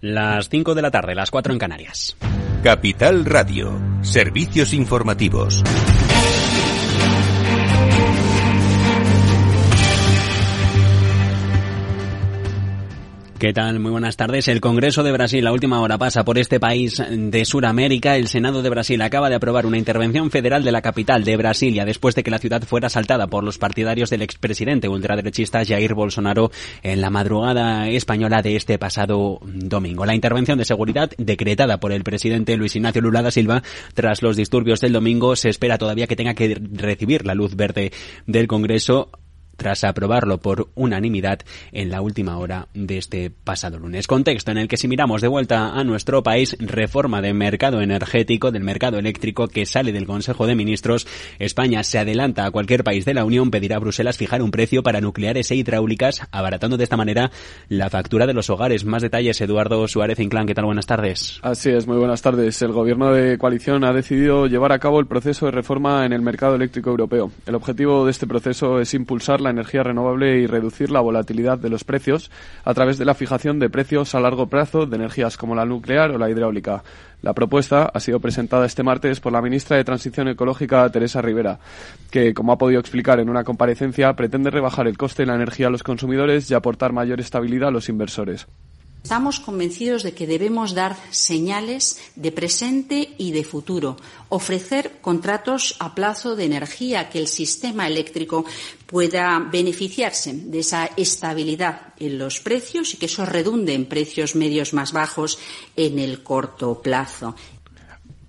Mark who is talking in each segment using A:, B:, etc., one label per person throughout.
A: Las 5 de la tarde, las 4 en Canarias.
B: Capital Radio, servicios informativos.
A: ¿Qué tal? Muy buenas tardes. El Congreso de Brasil, la última hora, pasa por este país de Sudamérica. El Senado de Brasil acaba de aprobar una intervención federal de la capital de Brasilia después de que la ciudad fuera asaltada por los partidarios del expresidente ultraderechista Jair Bolsonaro en la madrugada española de este pasado domingo. La intervención de seguridad decretada por el presidente Luis Ignacio Lula da Silva tras los disturbios del domingo se espera todavía que tenga que recibir la luz verde del Congreso tras aprobarlo por unanimidad en la última hora de este pasado lunes. Contexto en el que si miramos de vuelta a nuestro país, reforma del mercado energético, del mercado eléctrico que sale del Consejo de Ministros, España se adelanta a cualquier país de la Unión, pedirá a Bruselas fijar un precio para nucleares e hidráulicas, abaratando de esta manera la factura de los hogares. Más detalles, Eduardo Suárez Inclán, ¿qué tal? Buenas tardes.
C: Así es, muy buenas tardes. El gobierno de coalición ha decidido llevar a cabo el proceso de reforma en el mercado eléctrico europeo. El objetivo de este proceso es impulsar la la energía renovable y reducir la volatilidad de los precios a través de la fijación de precios a largo plazo de energías como la nuclear o la hidráulica. La propuesta ha sido presentada este martes por la ministra de Transición Ecológica, Teresa Rivera, que, como ha podido explicar en una comparecencia, pretende rebajar el coste de la energía a los consumidores y aportar mayor estabilidad a los inversores.
D: Estamos convencidos de que debemos dar señales de presente y de futuro, ofrecer contratos a plazo de energía que el sistema eléctrico pueda beneficiarse de esa estabilidad en los precios y que eso redunde en precios medios más bajos en el corto plazo.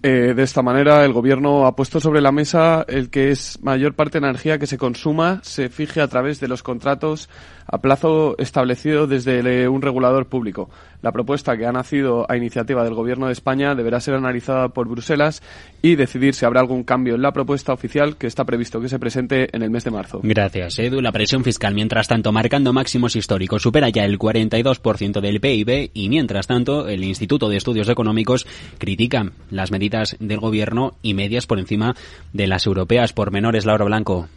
C: Eh, de esta manera, el Gobierno ha puesto sobre la mesa el que es mayor parte de energía que se consuma se fije a través de los contratos a plazo establecido desde un regulador público. La propuesta que ha nacido a iniciativa del Gobierno de España deberá ser analizada por Bruselas y decidir si habrá algún cambio en la propuesta oficial que está previsto que se presente en el mes de marzo.
A: Gracias, Edu. La presión fiscal, mientras tanto, marcando máximos históricos, supera ya el 42% del PIB y, mientras tanto, el Instituto de Estudios Económicos critica las medidas del Gobierno y medias por encima de las europeas. Por menores, Laura Blanco.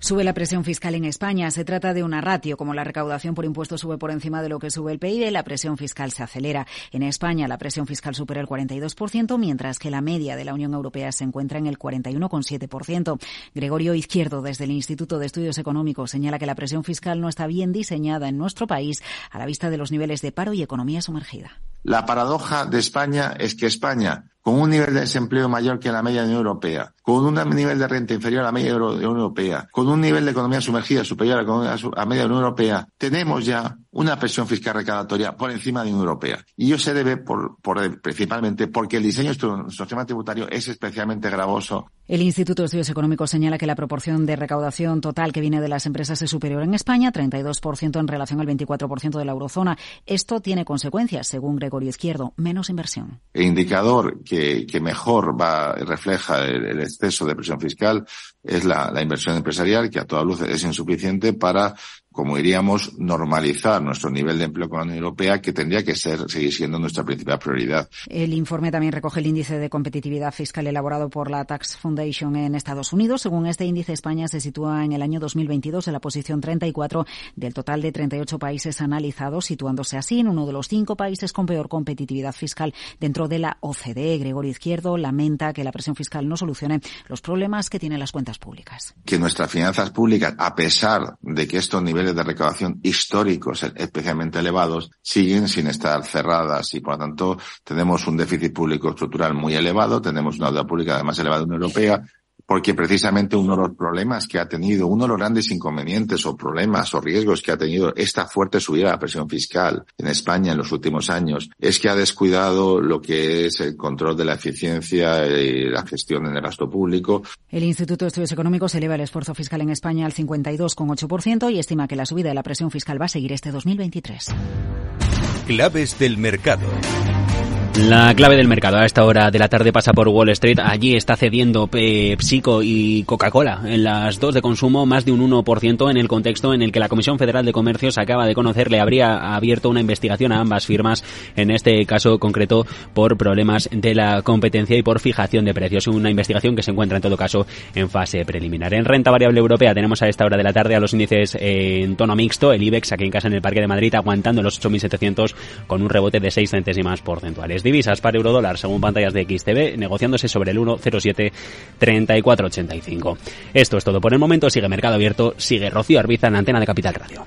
E: Sube la presión fiscal en España. Se trata de una ratio. Como la recaudación por impuestos sube por encima de lo que sube el PIB, la presión fiscal se acelera. En España la presión fiscal supera el 42%, mientras que la media de la Unión Europea se encuentra en el 41,7%. Gregorio Izquierdo, desde el Instituto de Estudios Económicos, señala que la presión fiscal no está bien diseñada en nuestro país a la vista de los niveles de paro y economía sumergida.
F: La paradoja de España es que España, con un nivel de desempleo mayor que la media de la Unión Europea, con un nivel de renta inferior a la media de la Unión Europea, con un nivel de economía sumergida superior a la media de la Unión Europea, tenemos ya una presión fiscal recaudatoria por encima de la Unión Europea. Y ello se debe por, principalmente porque el diseño de nuestro sistema tributario es especialmente gravoso.
E: El Instituto de Estudios Económicos señala que la proporción de recaudación total que viene de las empresas es superior en España, 32% en relación al 24% de la eurozona. Esto tiene consecuencias, según Gregorio Izquierdo, menos inversión.
F: El indicador que, mejor va, refleja el, exceso de presión fiscal es la, la inversión empresarial, que a toda luz es insuficiente para como diríamos, normalizar nuestro nivel de empleo con la Unión Europea, que tendría que ser, seguir siendo nuestra principal prioridad.
E: El informe también recoge el índice de competitividad fiscal elaborado por la Tax Foundation en Estados Unidos. Según este índice, España se sitúa en el año 2022 en la posición 34 del total de 38 países analizados, situándose así en uno de los cinco países con peor competitividad fiscal dentro de la OCDE. Gregorio Izquierdo lamenta que la presión fiscal no solucione los problemas que tienen las cuentas públicas.
F: Que nuestras finanzas públicas, a pesar de que estos niveles de recaudación históricos especialmente elevados siguen sin estar cerradas y por lo tanto tenemos un déficit público estructural muy elevado, tenemos una deuda pública además elevada en Europea, porque precisamente uno de los problemas que ha tenido, uno de los grandes inconvenientes o problemas o riesgos que ha tenido esta fuerte subida de la presión fiscal en España en los últimos años es que ha descuidado lo que es el control de la eficiencia y la gestión en el gasto público.
E: El Instituto de Estudios Económicos eleva el esfuerzo fiscal en España al 52,8% y estima que la subida de la presión fiscal va a seguir este 2023.
B: Claves del mercado.
A: La clave del mercado a esta hora de la tarde pasa por Wall Street. Allí está cediendo PepsiCo y Coca-Cola en las dos de consumo más de un 1% en el contexto en el que la Comisión Federal de Comercio se acaba de conocer le habría abierto una investigación a ambas firmas, en este caso concreto por problemas de la competencia y por fijación de precios. Una investigación que se encuentra en todo caso en fase preliminar. En renta variable europea tenemos a esta hora de la tarde a los índices en tono mixto. El IBEX aquí en casa en el Parque de Madrid aguantando los 8.700 con un rebote de 6 centésimas porcentuales divisas para eurodólar según pantallas de XTV, negociándose sobre el 1.073485. Esto es todo por el momento. Sigue Mercado Abierto, sigue Rocío Arbiza en la antena de Capital Radio.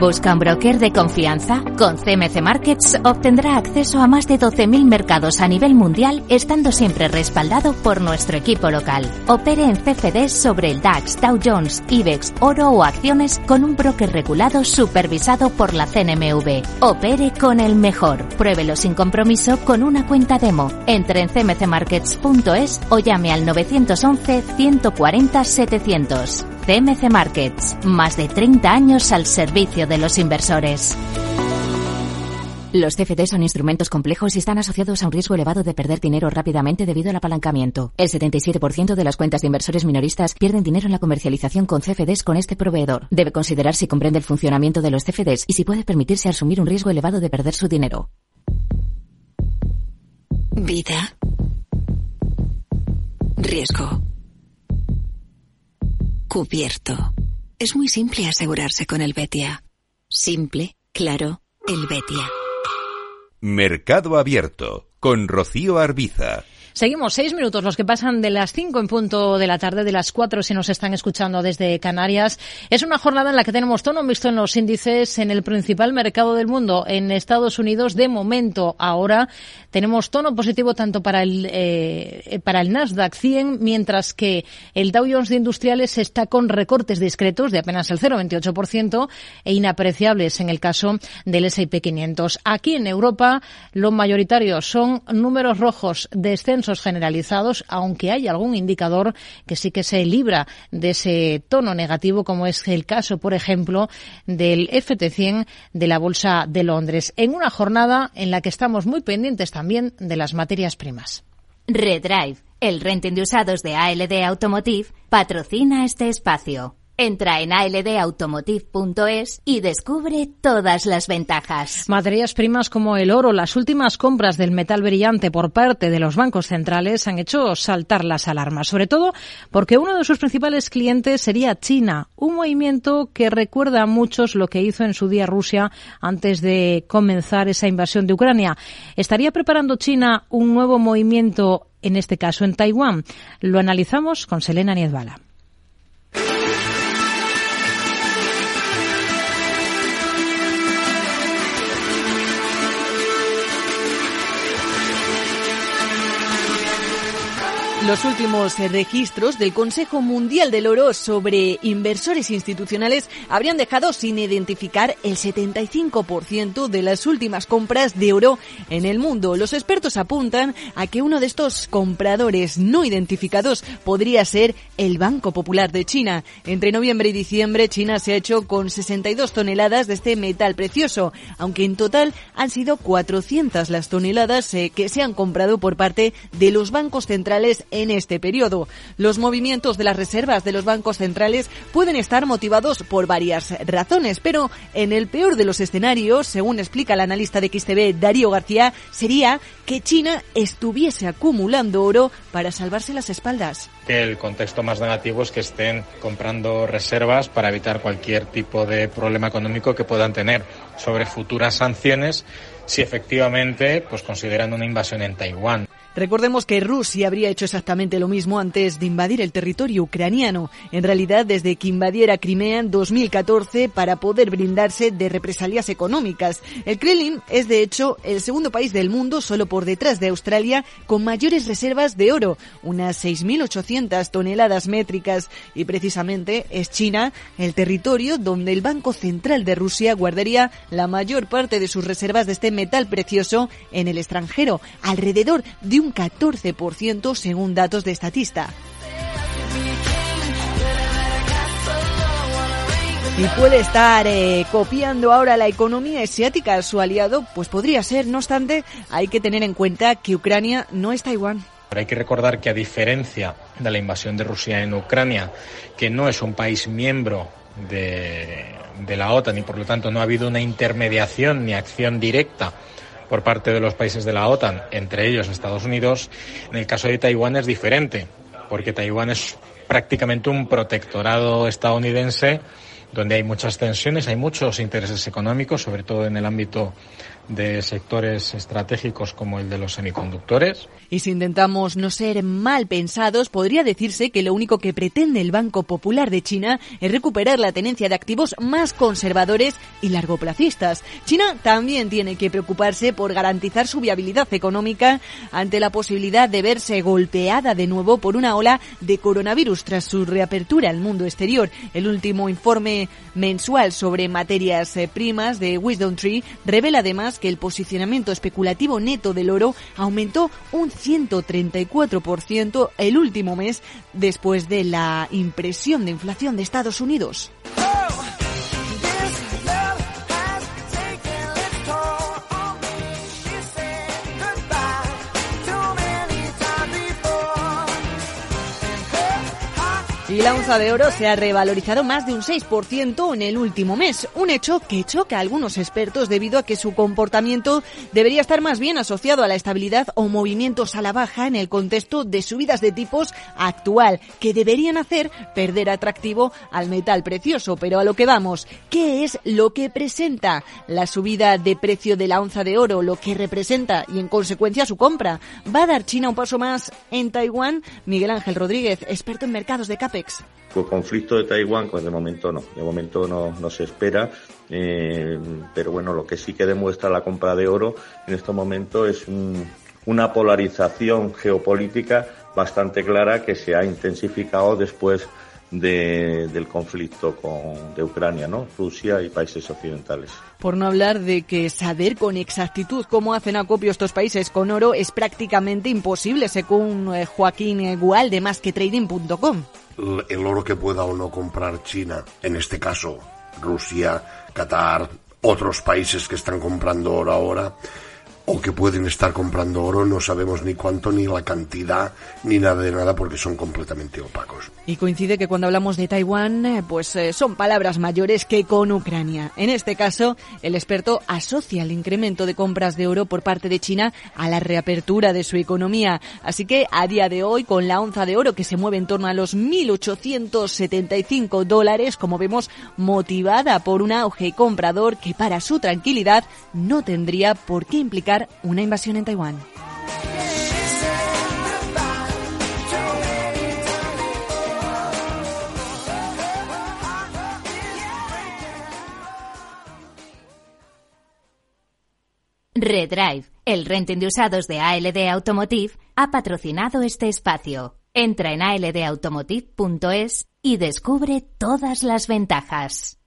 G: ¿Busca un broker de confianza? Con CMC Markets obtendrá acceso a más de 12.000 mercados a nivel mundial, estando siempre respaldado por nuestro equipo local. Opere en CFDs sobre el DAX, Dow Jones, IBEX, oro o acciones con un broker regulado supervisado por la CNMV. Opere con el mejor. Pruébelo sin compromiso con una cuenta demo. Entre en cmcmarkets.es o llame al 911 140 700. CMC Markets, más de 30 años al servicio de los inversores. Los CFD son instrumentos complejos y están asociados a un riesgo elevado de perder dinero rápidamente debido al apalancamiento. El 77% de las cuentas de inversores minoristas pierden dinero en la comercialización con CFDs con este proveedor. Debe considerar si comprende el funcionamiento de los CFDs y si puede permitirse asumir un riesgo elevado de perder su dinero.
H: Vida. Riesgo. Cubierto. Es muy simple asegurarse con el Betia. Simple, claro, el Betia.
B: Mercado Abierto con Rocío Arbiza.
I: Seguimos seis minutos, los que pasan de las cinco en punto de la tarde, de las cuatro si nos están escuchando desde Canarias. Es una jornada en la que tenemos tono mixto en los índices en el principal mercado del mundo, en Estados Unidos. De momento, ahora tenemos tono positivo tanto para el eh, para el Nasdaq 100, mientras que el Dow Jones de Industriales está con recortes discretos de apenas el 0,28% e inapreciables en el caso del S&P 500. Aquí en Europa, lo mayoritario son números rojos de generalizados, aunque hay algún indicador que sí que se libra de ese tono negativo, como es el caso, por ejemplo, del FT100 de la Bolsa de Londres, en una jornada en la que estamos muy pendientes también de las materias primas.
G: Redrive, el renting de usados de ALD Automotive, patrocina este espacio. Entra en aldautomotive.es y descubre todas las ventajas.
I: Materias primas como el oro, las últimas compras del metal brillante por parte de los bancos centrales han hecho saltar las alarmas, sobre todo porque uno de sus principales clientes sería China, un movimiento que recuerda a muchos lo que hizo en su día Rusia antes de comenzar esa invasión de Ucrania. ¿Estaría preparando China un nuevo movimiento, en este caso en Taiwán? Lo analizamos con Selena Niezbala.
J: Los últimos registros del Consejo Mundial del Oro sobre inversores institucionales habrían dejado sin identificar el 75% de las últimas compras de oro en el mundo. Los expertos apuntan a que uno de estos compradores no identificados podría ser el Banco Popular de China. Entre noviembre y diciembre, China se ha hecho con 62 toneladas de este metal precioso, aunque en total han sido 400 las toneladas eh, que se han comprado por parte de los bancos centrales en este periodo. Los movimientos de las reservas de los bancos centrales pueden estar motivados por varias razones, pero en el peor de los escenarios, según explica el analista de XTB Darío García, sería que China estuviese acumulando oro para salvarse las espaldas.
K: El contexto más negativo es que estén comprando reservas para evitar cualquier tipo de problema económico que puedan tener sobre futuras sanciones si efectivamente pues consideran una invasión en Taiwán.
J: Recordemos que Rusia habría hecho exactamente lo mismo antes de invadir el territorio ucraniano. En realidad, desde que invadiera Crimea en 2014 para poder brindarse de represalias económicas. El Kremlin es, de hecho, el segundo país del mundo, solo por detrás de Australia, con mayores reservas de oro, unas 6.800 toneladas métricas. Y precisamente es China el territorio donde el Banco Central de Rusia guardaría la mayor parte de sus reservas de este metal precioso en el extranjero, alrededor de un 14% según datos de Estatista. y puede estar eh, copiando ahora la economía asiática su aliado, pues podría ser. No obstante, hay que tener en cuenta que Ucrania no es Taiwán.
K: Pero hay que recordar que a diferencia de la invasión de Rusia en Ucrania, que no es un país miembro de, de la OTAN y por lo tanto no ha habido una intermediación ni acción directa por parte de los países de la OTAN, entre ellos Estados Unidos, en el caso de Taiwán es diferente, porque Taiwán es prácticamente un protectorado estadounidense donde hay muchas tensiones, hay muchos intereses económicos, sobre todo en el ámbito de sectores estratégicos como el de los semiconductores.
J: Y si intentamos no ser mal pensados, podría decirse que lo único que pretende el Banco Popular de China es recuperar la tenencia de activos más conservadores y largoplacistas. China también tiene que preocuparse por garantizar su viabilidad económica ante la posibilidad de verse golpeada de nuevo por una ola de coronavirus tras su reapertura al mundo exterior. El último informe mensual sobre materias eh, primas de Wisdom Tree revela además que el posicionamiento especulativo neto del oro aumentó un 134% el último mes después de la impresión de inflación de Estados Unidos. Y la onza de oro se ha revalorizado más de un 6% en el último mes, un hecho que choca a algunos expertos debido a que su comportamiento debería estar más bien asociado a la estabilidad o movimientos a la baja en el contexto de subidas de tipos actual, que deberían hacer perder atractivo al metal precioso. Pero a lo que vamos, ¿qué es lo que presenta la subida de precio de la onza de oro, lo que representa y en consecuencia su compra? ¿Va a dar China un paso más en Taiwán? Miguel Ángel Rodríguez, experto en mercados de CAPEX.
L: El conflicto de Taiwán, pues de momento no, de momento no, no se espera, eh, pero bueno, lo que sí que demuestra la compra de oro en este momento es una polarización geopolítica bastante clara que se ha intensificado después del conflicto con, de Ucrania, ¿no? Rusia y países occidentales.
J: Por no hablar de que saber con exactitud cómo hacen acopio estos países con oro es prácticamente imposible, según eh, Joaquín Gual de masquetrading.com
M: el oro que pueda o no comprar China, en este caso Rusia, Qatar, otros países que están comprando oro ahora, o que pueden estar comprando oro, no sabemos ni cuánto, ni la cantidad, ni nada de nada, porque son completamente opacos.
J: Y coincide que cuando hablamos de Taiwán, eh, pues eh, son palabras mayores que con Ucrania. En este caso, el experto asocia el incremento de compras de oro por parte de China a la reapertura de su economía. Así que a día de hoy, con la onza de oro que se mueve en torno a los 1.875 dólares, como vemos, motivada por un auge comprador que para su tranquilidad no tendría por qué implicar una invasión en Taiwán.
G: Redrive, el renting de usados de ALD Automotive, ha patrocinado este espacio. Entra en aldautomotive.es y descubre todas las ventajas.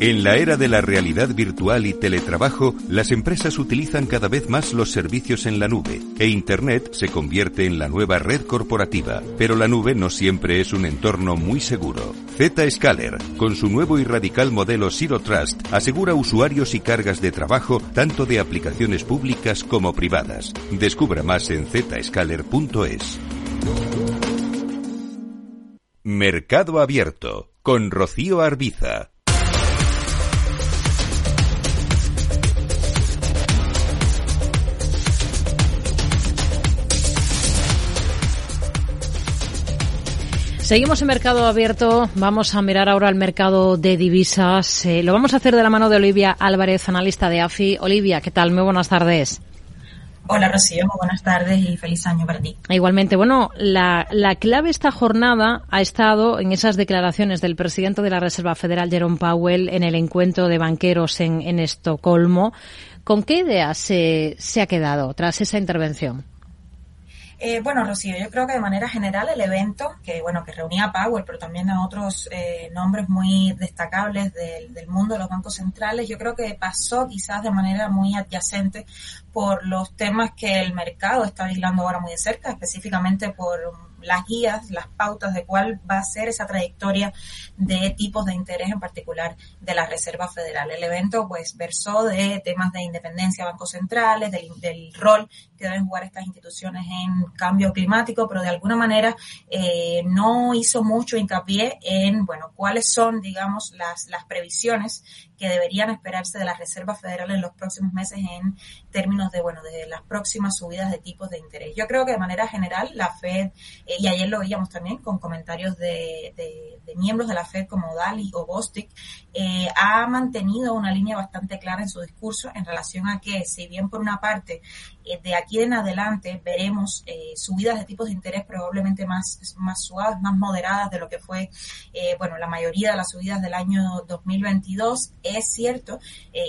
B: En la era de la realidad virtual y teletrabajo, las empresas utilizan cada vez más los servicios en la nube e Internet se convierte en la nueva red corporativa. Pero la nube no siempre es un entorno muy seguro. Zscaler, con su nuevo y radical modelo Zero Trust, asegura usuarios y cargas de trabajo tanto de aplicaciones públicas como privadas. Descubra más en zscaler.es. Mercado Abierto con Rocío Arbiza.
I: Seguimos en mercado abierto. Vamos a mirar ahora el mercado de divisas. Eh, lo vamos a hacer de la mano de Olivia Álvarez, analista de AFI. Olivia, ¿qué tal? Muy buenas tardes.
N: Hola Rocío, muy buenas tardes y feliz año para ti.
I: Igualmente, bueno, la, la clave esta jornada ha estado en esas declaraciones del presidente de la Reserva Federal, Jerome Powell, en el encuentro de banqueros en, en Estocolmo. ¿Con qué ideas se, se ha quedado tras esa intervención?
N: Eh, bueno, Rocío, yo creo que de manera general el evento, que bueno, que reunía a Powell, pero también a otros eh, nombres muy destacables del, del, mundo de los bancos centrales, yo creo que pasó quizás de manera muy adyacente por los temas que el mercado está vigilando ahora muy de cerca, específicamente por las guías, las pautas de cuál va a ser esa trayectoria de tipos de interés en particular de la Reserva Federal. El evento pues versó de temas de independencia de bancos centrales, del, del rol que deben jugar estas instituciones en cambio climático, pero de alguna manera eh, no hizo mucho hincapié en, bueno, cuáles son, digamos, las, las previsiones que deberían esperarse de la Reserva Federal en los próximos meses en términos de, bueno, de las próximas subidas de tipos de interés. Yo creo que de manera general la Fed, eh, y ayer lo veíamos también con comentarios de, de, de, miembros de la Fed como Dali o Bostic, eh, ha mantenido una línea bastante clara en su discurso en relación a que, si bien por una parte eh, de aquí en adelante veremos eh, subidas de tipos de interés probablemente más, más suaves, más moderadas de lo que fue, bueno, la mayoría de las subidas del año 2022. Es cierto,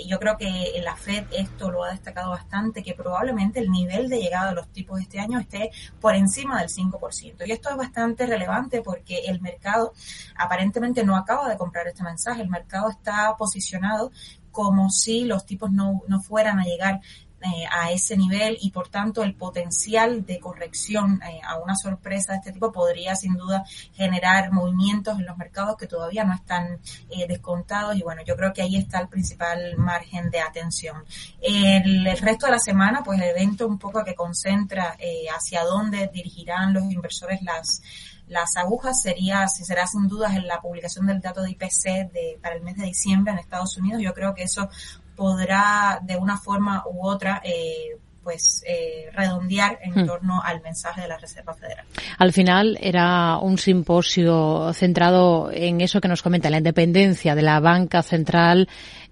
N: yo creo que la Fed esto lo ha destacado bastante, que probablemente el nivel de llegada de los tipos este año esté por encima del 5%. Y esto es bastante relevante porque el mercado aparentemente no acaba de comprar este mensaje. El mercado está posicionado como si los tipos no, no fueran a llegar eh, a ese nivel y por tanto el potencial de corrección eh, a una sorpresa de este tipo podría sin duda generar movimientos en los mercados que todavía no están eh, descontados y bueno, yo creo que ahí está el principal margen de atención. El, el resto de la semana, pues el evento un poco que concentra hacia dónde dirigirán los inversores las las agujas sería, si será sin dudas en la publicación del dato de IPC de, para el mes de diciembre en Estados Unidos. Yo creo que eso podrá de una forma u otra eh, pues eh, redondear en hmm. torno al mensaje de la Reserva Federal.
I: Al final era un simposio centrado en eso que nos comenta, la independencia de la banca central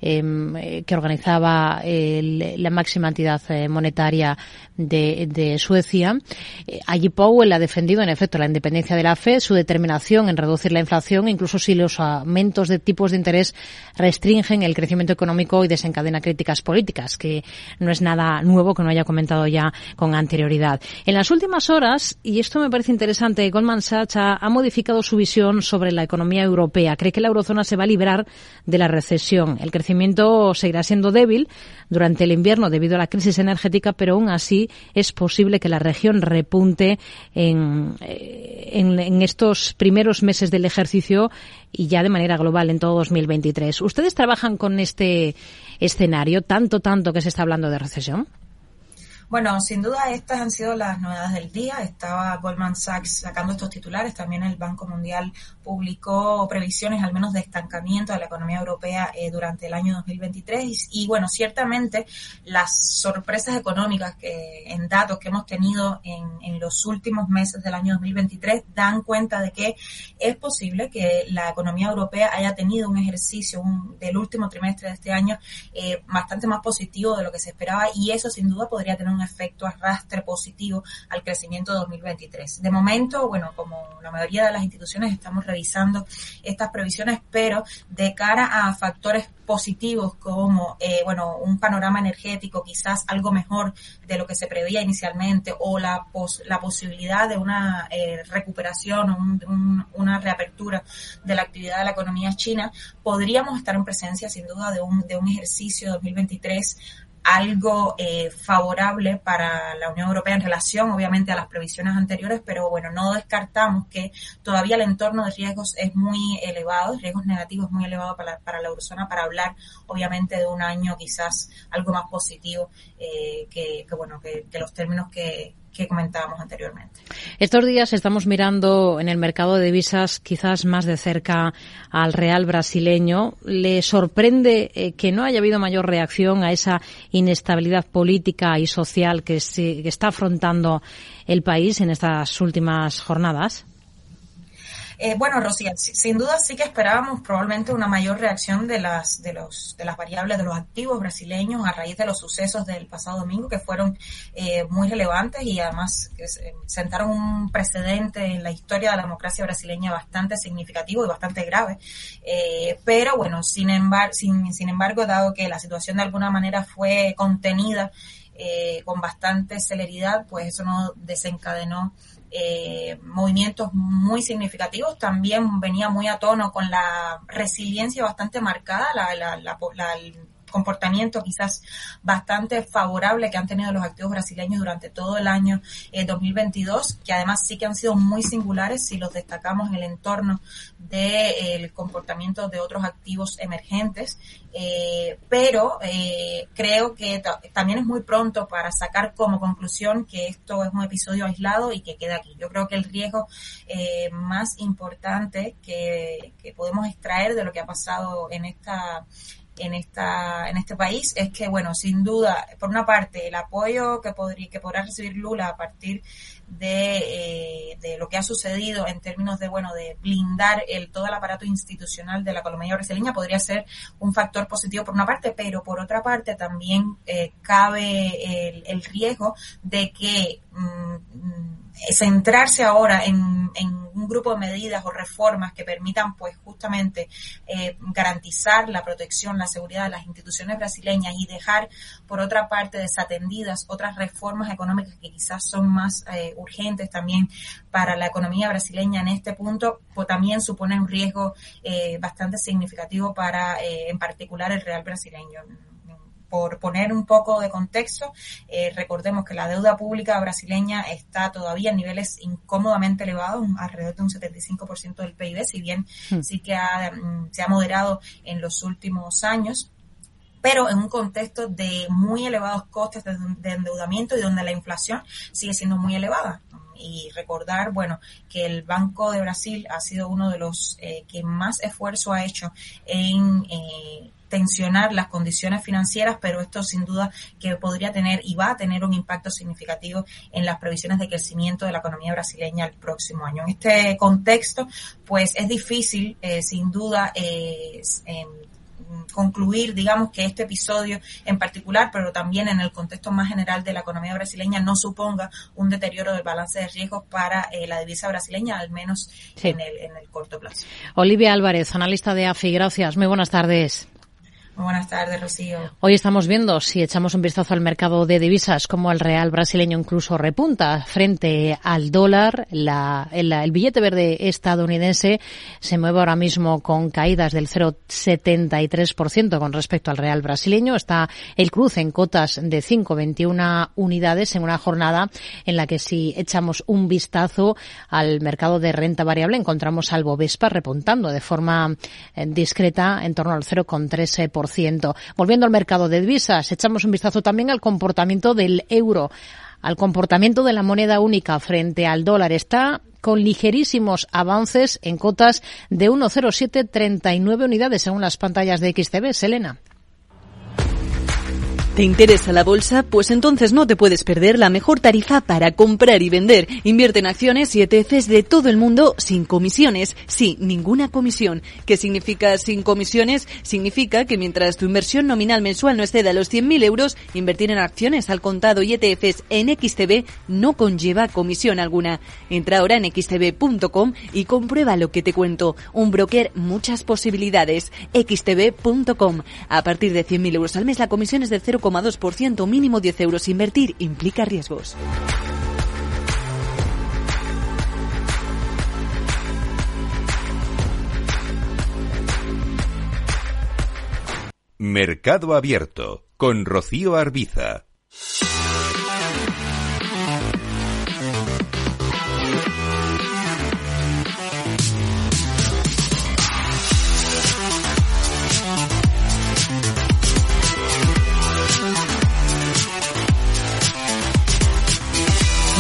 I: eh, que organizaba la máxima entidad eh, monetaria de, Suecia. Eh, allí Powell ha defendido, en efecto, la independencia de la Fed, su determinación en reducir la inflación, incluso si los aumentos de tipos de interés restringen el crecimiento económico y desencadena críticas políticas, que no es nada nuevo que no haya comentado ya con anterioridad. En las últimas horas, y esto me parece interesante, Goldman Sachs ha, ha modificado su visión sobre la economía europea. Cree que la eurozona se va a librar de la recesión. El crecimiento crecimiento seguirá siendo débil durante el invierno debido a la crisis energética, pero aún así es posible que la región repunte en, eh, en, en estos primeros meses del ejercicio y ya de manera global en todo 2023. ¿Ustedes trabajan con este escenario tanto, tanto que se está hablando de recesión?
N: Bueno, sin duda estas han sido las novedades del día. Estaba Goldman Sachs sacando estos titulares. También el Banco Mundial publicó previsiones al menos de estancamiento de la economía europea eh, durante el año 2023. Y, bueno, ciertamente las sorpresas económicas que en datos que hemos tenido en, en, los últimos meses del año 2023 dan cuenta de que es posible que la economía europea haya tenido un ejercicio un, del último trimestre de este año eh, bastante más positivo de lo que se esperaba y eso sin duda podría tener un efecto arrastre positivo al crecimiento de 2023. De momento, bueno, como la mayoría de las instituciones estamos revisando estas previsiones, pero de cara a factores positivos como, eh, bueno, un panorama energético quizás algo mejor de lo que se preveía inicialmente o la, pos la posibilidad de una eh, recuperación o un, una reapertura de la actividad de la economía china, podríamos estar en presencia sin duda de un, de un ejercicio 2023 algo eh, favorable para la Unión Europea en relación, obviamente, a las previsiones anteriores, pero bueno, no descartamos que todavía el entorno de riesgos es muy elevado, riesgos negativos muy elevado para, para la eurozona, para hablar, obviamente, de un año quizás algo más positivo eh, que, que, bueno, que, que los términos que, que comentábamos anteriormente.
I: Estos días estamos mirando en el mercado de divisas quizás más de cerca al real brasileño. ¿Le sorprende eh, que no haya habido mayor reacción a esa inestabilidad política y social que, se, que está afrontando el país en estas últimas jornadas?
N: Eh, bueno, Rocío, sin duda sí que esperábamos probablemente una mayor reacción de las, de los, de las variables de los activos brasileños a raíz de los sucesos del pasado domingo que fueron eh, muy relevantes y además que sentaron un precedente en la historia de la democracia brasileña bastante significativo y bastante grave. Eh, pero bueno, sin embargo, sin, sin embargo, dado que la situación de alguna manera fue contenida eh, con bastante celeridad, pues eso no desencadenó eh, movimientos muy significativos. También venía muy a tono con la resiliencia bastante marcada, la, la, la, comportamiento quizás bastante favorable que han tenido los activos brasileños durante todo el año 2022, que además sí que han sido muy singulares si los destacamos en el entorno del comportamiento de otros activos emergentes. pero creo que también es muy pronto para sacar como conclusión que esto es un episodio aislado y que queda aquí. Yo creo que el riesgo eh, más importante que, podemos extraer de lo que ha pasado en esta en esta en este país es que bueno sin duda por una parte el apoyo que podría que podrá recibir Lula a partir de, eh, de, lo que ha sucedido en términos de bueno de blindar el todo el aparato institucional de la economía brasileña podría ser un factor positivo por una parte pero por otra parte también eh, cabe el, el, riesgo de que mm, centrarse ahora en, un grupo de medidas o reformas que permitan pues justamente eh, garantizar la protección, la seguridad de las instituciones brasileñas y dejar por otra parte desatendidas otras reformas económicas que quizás son más eh, urgentes también para la economía brasileña en este punto, pues también supone un riesgo eh, bastante significativo para en particular el real brasileño por poner un poco de contexto, eh, recordemos que la deuda pública brasileña está todavía en niveles incómodamente elevados, alrededor de un 75% del PIB, si bien hmm. sí que mm, se ha moderado en los últimos años pero en un contexto de muy elevados costes de, endeudamiento y donde la inflación sigue siendo muy elevada y recordar, bueno, que el Banco de Brasil ha sido uno de los eh, que más esfuerzo ha hecho en eh, tensionar las condiciones financieras, pero esto sin duda que podría tener y va a tener un impacto significativo en las previsiones de crecimiento de la economía brasileña el próximo año. En este contexto, pues es difícil, eh, sin duda, eh, em, concluir, digamos, que este episodio en particular, pero también en el contexto más general de la economía brasileña, no suponga un deterioro del balance de riesgos para eh, la divisa brasileña, al menos en, el, en el corto plazo.
I: Olivia Álvarez, analista de AFI, gracias. Muy buenas tardes
N: buenas tardes, Rocío.
I: Hoy estamos viendo, si echamos un vistazo al mercado de divisas, como el real brasileño incluso repunta frente al dólar. La, el, billete verde estadounidense se mueve ahora mismo con caídas del 0,73% con respecto al real brasileño. Está el cruce en cotas de 5,21 unidades en una jornada en la que si echamos un vistazo al mercado de renta variable encontramos al Bovespa repuntando de forma eh, discreta en torno al 0,13%. Volviendo al mercado de divisas, echamos un vistazo también al comportamiento del euro, al comportamiento de la moneda única frente al dólar. Está con ligerísimos avances en cotas de 1,0739 unidades según las pantallas de XTB. Selena.
J: ¿Te interesa la bolsa? Pues entonces no te puedes perder la mejor tarifa para comprar y vender. Invierte en acciones y ETFs de todo el mundo sin comisiones. Sí, ninguna comisión. ¿Qué significa sin comisiones? Significa que mientras tu inversión nominal mensual no exceda los 100.000 euros, invertir en acciones al contado y ETFs en XTB no conlleva comisión alguna. Entra ahora en xtb.com y comprueba lo que te cuento. Un broker, muchas posibilidades. xtb.com. A partir de 100.000 euros al mes la comisión es del 0, 0,2%, mínimo 10 euros. Invertir implica riesgos.
B: Mercado Abierto con Rocío Arbiza.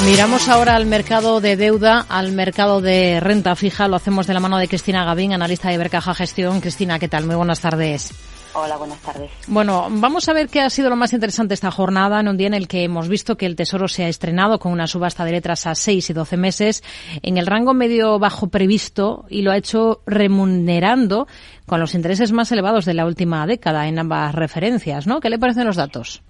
I: Miramos ahora al mercado de deuda, al mercado de renta fija. Lo hacemos de la mano de Cristina Gavín, analista de Bercaja Gestión. Cristina, ¿qué tal? Muy buenas tardes.
O: Hola, buenas tardes.
I: Bueno, vamos a ver qué ha sido lo más interesante esta jornada, en un día en el que hemos visto que el Tesoro se ha estrenado con una subasta de letras a 6 y 12 meses en el rango medio bajo previsto y lo ha hecho remunerando con los intereses más elevados de la última década en ambas referencias, ¿no? ¿Qué le parecen los datos?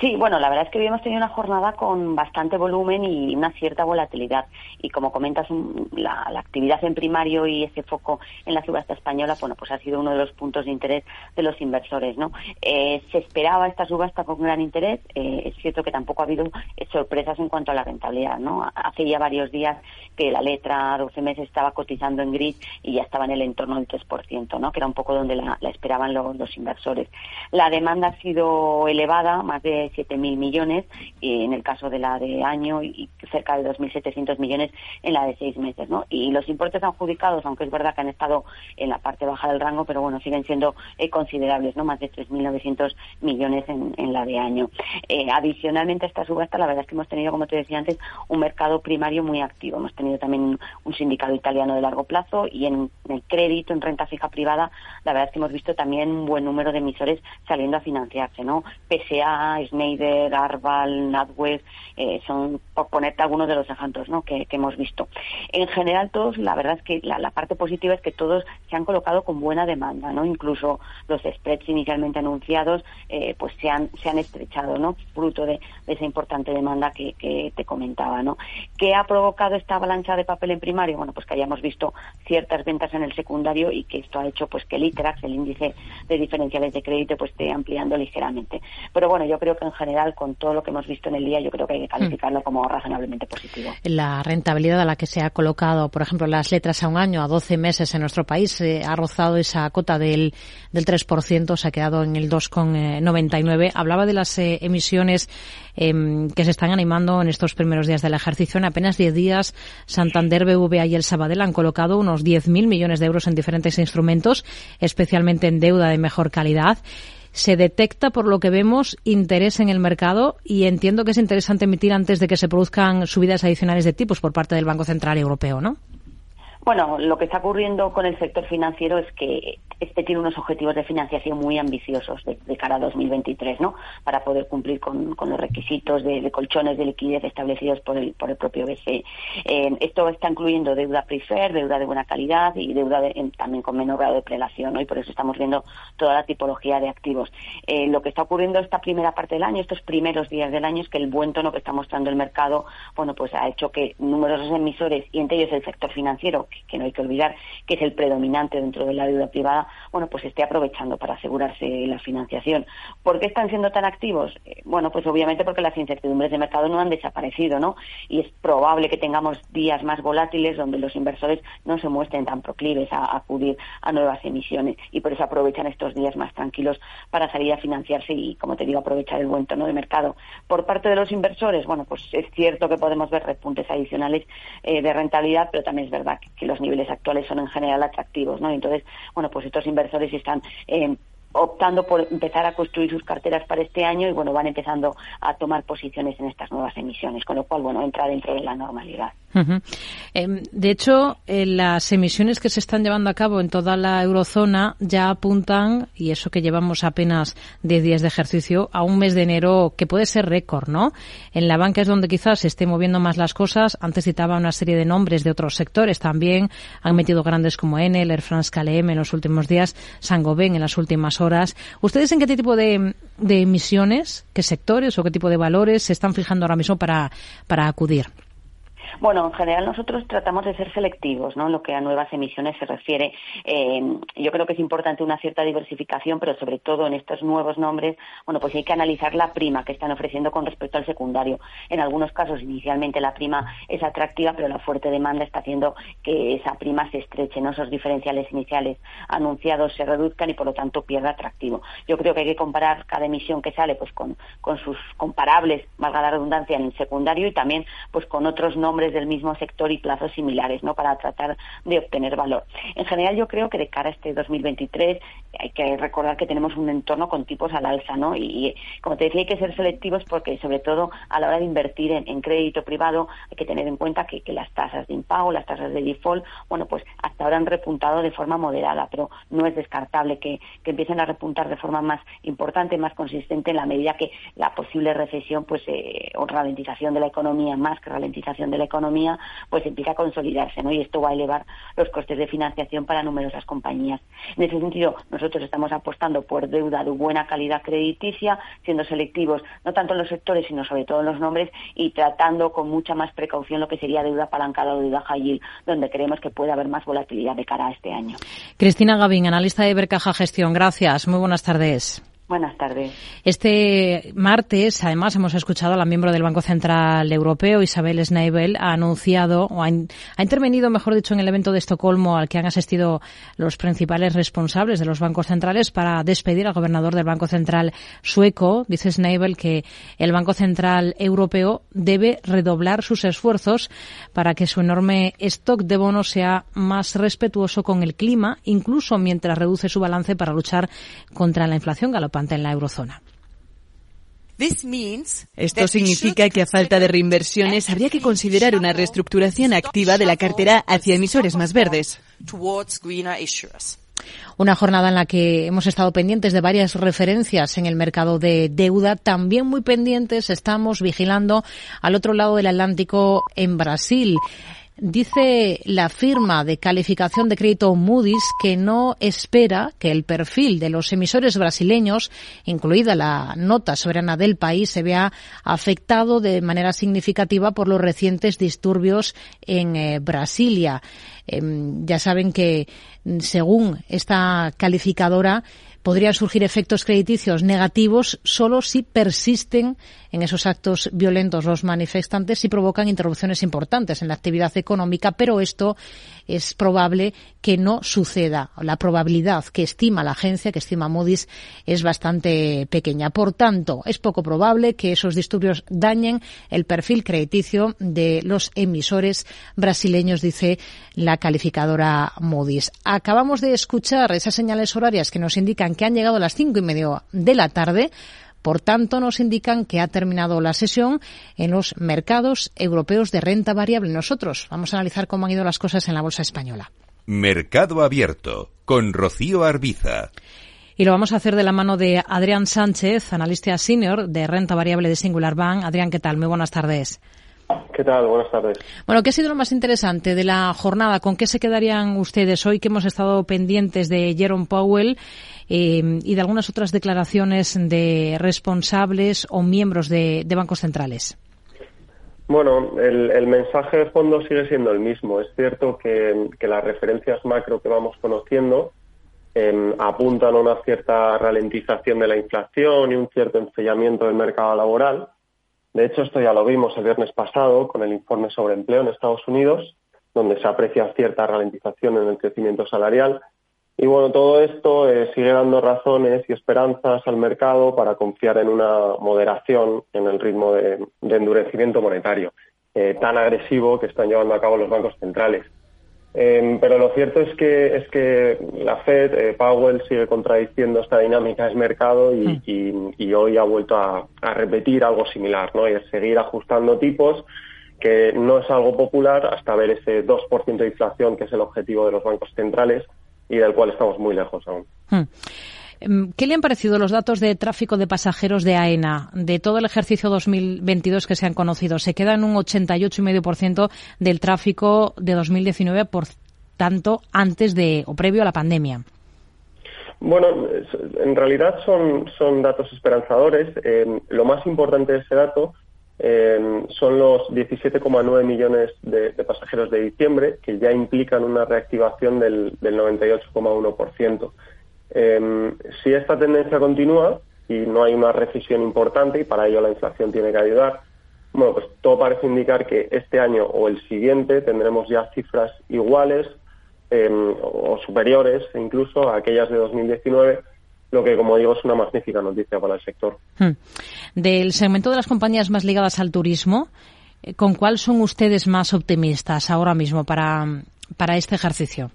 O: Sí, bueno, la verdad es que hoy hemos tenido una jornada con bastante volumen y una cierta volatilidad. Y como comentas, la, actividad en primario y ese foco en la subasta española, bueno, pues ha sido uno de los puntos de interés de los inversores, ¿no? Eh, se esperaba esta subasta con gran interés. Eh, es cierto que tampoco ha habido sorpresas en cuanto a la rentabilidad, ¿no? Hace ya varios días que la letra 12 meses estaba cotizando en grid y ya estaba en el entorno del 3%, ¿no? Que era un poco donde la, esperaban los, los inversores. La demanda ha sido elevada, más de 7.000 millones en el caso de la de año y cerca de 2.700 millones en la de seis meses. ¿no? Y los importes adjudicados, aunque es verdad que han estado en la parte baja del rango, pero bueno, siguen siendo eh, considerables, ¿no? más de 3.900 millones en, en, la de año. Eh, adicionalmente a esta subasta, la verdad es que hemos tenido, como te decía antes, un mercado primario muy activo. Hemos tenido también un sindicato italiano de largo plazo y en el crédito, en renta fija privada, la verdad es que hemos visto también un buen número de emisores saliendo a financiarse, ¿no? PSA, Schneider, Arval, NatWest, eh, son, por ponerte algunos de los ejemplos que, hemos visto. En general, todos, la verdad es que la, parte positiva es que todos se han colocado con buena demanda, ¿no? Incluso los spreads inicialmente anunciados, eh, pues se han, se han estrechado, ¿no? Fruto de, esa importante demanda que, te comentaba, ¿no? ¿Qué ha provocado esta avalancha de papel en primario? Bueno, pues que hayamos visto ciertas ventas en el secundario y que esto ha hecho pues que el ITRAX, el índice de diferenciales de crédito, pues esté ampliando ligeramente. Pero bueno, yo creo que en general, con todo lo que hemos visto en el día, yo creo que hay que calificarlo mm. como razonablemente positivo.
I: La rentabilidad a la que se ha colocado, por ejemplo, las letras a un año, a 12 meses en nuestro país, eh, ha rozado esa cota del, del 3%, se ha quedado en el 2,99. Hablaba de las eh, emisiones em, que se están animando en estos primeros días del ejercicio. En apenas 10 días, Santander, BVA y el Sabadell han colocado unos 10.000 millones de euros en diferentes instrumentos, especialmente en deuda de mejor calidad se detecta, por lo que vemos, interés en el mercado y entiendo que es interesante emitir antes de que se produzcan subidas adicionales de tipos por parte del Banco Central Europeo, ¿no?
O: Bueno, lo que está ocurriendo con el sector financiero es que este tiene unos objetivos de financiación muy ambiciosos de, cara a 2023, ¿no? Para poder cumplir con, los requisitos de, colchones de liquidez establecidos por el, por el propio BCE. Eh, esto está incluyendo deuda prefer, deuda de buena calidad y deuda también con menor grado de prelación, ¿no? Y por eso estamos viendo toda la tipología de activos. Eh, lo que está ocurriendo esta primera parte del año, estos primeros días del año, es que el buen tono que está mostrando el mercado, bueno, pues ha hecho que numerosos emisores, y entre ellos el sector financiero, que no hay que olvidar que es el predominante dentro de la deuda privada, bueno, pues esté aprovechando para asegurarse la financiación. ¿Por qué están siendo tan activos? Eh, bueno, pues obviamente porque las incertidumbres de mercado no han desaparecido, ¿no? Y es probable que tengamos días más volátiles donde los inversores no se muestren tan proclives a, acudir a nuevas emisiones y por eso aprovechan estos días más tranquilos para salir a financiarse y, como te digo, aprovechar el buen tono de mercado. Por parte de los inversores, bueno, pues es cierto que podemos ver repuntes adicionales eh, de rentabilidad, pero también es verdad que, los niveles actuales son en general atractivos, ¿no? Entonces, bueno, pues estos inversores están eh, optando por empezar a construir sus carteras para este año y bueno van empezando a tomar posiciones en estas nuevas emisiones con lo cual bueno entra dentro de la normalidad
I: Em, de hecho, eh, las emisiones que se están llevando a cabo en toda la eurozona ya apuntan, y eso que llevamos apenas 10 días de ejercicio, a un mes de enero que puede ser récord, ¿no? En la banca es donde quizás se esté moviendo más las cosas. Antes citaba una serie de nombres de otros sectores también. Han metido grandes como Enel, Air France KLM en los últimos días, Saint-Gobain en las últimas. ¿Ustedes en qué tipo de, de emisiones, qué sectores o qué tipo de valores se están fijando ahora mismo para, para acudir?
O: Bueno, en general nosotros tratamos de ser selectivos, ¿no? En lo que a nuevas emisiones se refiere. Eh, yo creo que es importante una cierta diversificación, pero sobre todo en estos nuevos nombres, bueno, pues hay que analizar la prima que están ofreciendo con respecto al secundario. En algunos casos, inicialmente la prima es atractiva, pero la fuerte demanda está haciendo que esa prima se estreche, ¿no? Esos diferenciales iniciales anunciados se reduzcan y por lo tanto pierda atractivo. Yo creo que hay que comparar cada emisión que sale, pues con, con sus comparables, valga la redundancia, en el secundario y también, pues con otros nombres del mismo sector y plazos similares, ¿no? Para tratar de obtener valor. En general, yo creo que de cara a este 2023 hay que recordar que tenemos un entorno con tipos al alza, ¿no? Y, como te decía, hay que ser selectivos porque, sobre todo, a la hora de invertir en, crédito privado, hay que tener en cuenta que, las tasas de impago, las tasas de default, bueno, pues hasta ahora han repuntado de forma moderada, pero no es descartable que, empiecen a repuntar de forma más importante, más consistente en la medida que la posible recesión, pues, eh, o ralentización de la economía, más que ralentización de la economía, pues empieza a consolidarse, ¿no? Y esto va a elevar los costes de financiación para numerosas compañías. En ese sentido, nosotros estamos apostando por deuda de buena calidad crediticia, siendo selectivos no tanto en los sectores, sino sobre todo en los nombres y tratando con mucha más precaución lo que sería deuda apalancada o deuda high yield, donde creemos que puede haber más volatilidad de cara a este año.
I: Cristina Gavín, analista de Bercaja Gestión. Gracias. Muy buenas tardes.
O: Buenas tardes.
I: Este martes, además, hemos escuchado a la miembro del Banco Central Europeo, Isabel Schneibel, ha anunciado, o ha, intervenido, mejor dicho, en el evento de Estocolmo al que han asistido los principales responsables de los bancos centrales para despedir al gobernador del Banco Central sueco. Dice Schneibel que el Banco Central Europeo debe redoblar sus esfuerzos para que su enorme stock de bonos sea más respetuoso con el clima, incluso mientras reduce su balance para luchar contra la inflación galopante en la eurozona.
J: Esto significa que a falta de reinversiones habría que considerar una reestructuración activa de la cartera hacia emisores más verdes.
I: Una jornada en la que hemos estado pendientes de varias referencias en el mercado de deuda, también muy pendientes estamos vigilando al otro lado del Atlántico en Brasil. Dice la firma de calificación de crédito Moody's que no espera que el perfil de los emisores brasileños, incluida la nota soberana del país, se vea afectado de manera significativa por los recientes disturbios en eh, Brasilia. Em, ya saben que, según esta calificadora, podrían surgir efectos crediticios negativos solo si persisten en esos actos violentos. Los manifestantes y provocan interrupciones importantes en la actividad económica, pero esto es probable que no suceda. La probabilidad que estima la agencia, que estima Moody's, es bastante pequeña. Por tanto, es poco probable que esos disturbios dañen el perfil crediticio de los emisores brasileños, dice la calificadora Moody's. Acabamos de escuchar esas señales horarias que nos indican que han llegado a las cinco y media de la tarde. Por tanto, nos indican que ha terminado la sesión en los mercados europeos de renta variable. Nosotros vamos a analizar cómo han ido las cosas en la bolsa española.
B: Mercado Abierto con Rocío Arbiza.
I: Y lo vamos a hacer de la mano de Adrián Sánchez, analista senior de renta variable de Singular Bank. Adrián, ¿qué tal? Muy buenas tardes.
P: ¿Qué tal? Buenas tardes.
I: Bueno, ¿qué ha sido lo más interesante de la jornada? ¿Con qué se quedarían ustedes hoy que hemos estado pendientes de Jerome Powell eh, y de algunas otras declaraciones de responsables o miembros de, bancos centrales?
P: Bueno, el, mensaje de fondo sigue siendo el mismo. Es cierto que, las referencias macro que vamos conociendo em, apuntan a una cierta ralentización de la inflación y un cierto enfriamiento del mercado laboral. De hecho, esto ya lo vimos el viernes pasado con el informe sobre empleo en Estados Unidos, donde se aprecia cierta ralentización en el crecimiento salarial y bueno, todo esto eh, sigue dando razones y esperanzas al mercado para confiar en una moderación en el ritmo de, endurecimiento monetario eh, tan agresivo que están llevando a cabo los bancos centrales. Em, pero lo cierto es que es que la Fed, eh, Powell, sigue contradiciendo esta dinámica del mercado y, y, hoy ha vuelto a, a, repetir algo similar, ¿no? Y es seguir ajustando tipos, que no es algo popular hasta ver ese 2% de inflación que es el objetivo de los bancos centrales y del cual estamos muy lejos aún. Hmm.
I: Em, ¿Qué le han parecido los datos de tráfico de pasajeros de AENA de todo el ejercicio 2022 que se han conocido? Se queda en un 88,5% del tráfico de 2019, por tanto, antes de o previo a la pandemia.
P: Bueno, en realidad son, datos esperanzadores. Em, lo más importante de ese dato Em, son los 17,9 millones de, pasajeros de diciembre, que ya implican una reactivación del, 98,1%. Em, si esta tendencia continúa y no hay una recesión importante, y para ello la inflación tiene que ayudar, bueno, pues todo parece indicar que este año o el siguiente tendremos ya cifras iguales em, o superiores incluso a aquellas de 2019 lo que, como digo, es una magnífica noticia para el sector. Hmm.
I: Del segmento de las compañías más ligadas al turismo, eh, ¿con cuál son ustedes más optimistas ahora mismo para, para este ejercicio?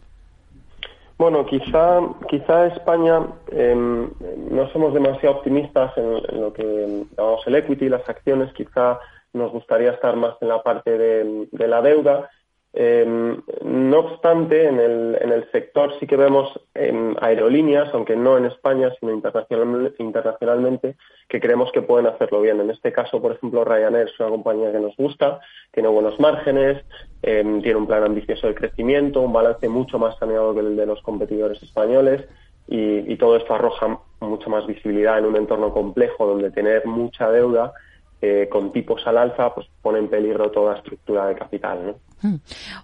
P: Bueno, quizá, quizá España em, no somos demasiado optimistas en, lo que llamamos el equity, las acciones. Quizá nos gustaría estar más en la parte de, la deuda. Em, no obstante, en el, en el sector sí que vemos em, aerolíneas, aunque no en España, sino internacionalmente, que creemos que pueden hacerlo bien. En este caso, por ejemplo, Ryanair es una compañía que nos gusta, tiene buenos márgenes, em, tiene un plan ambicioso de crecimiento, un balance mucho más saneado que el de los competidores españoles y, todo esto arroja mucha más visibilidad en un entorno complejo donde tener mucha deuda eh, con tipos al alza, pues pone en peligro toda estructura de capital.
I: Hmm.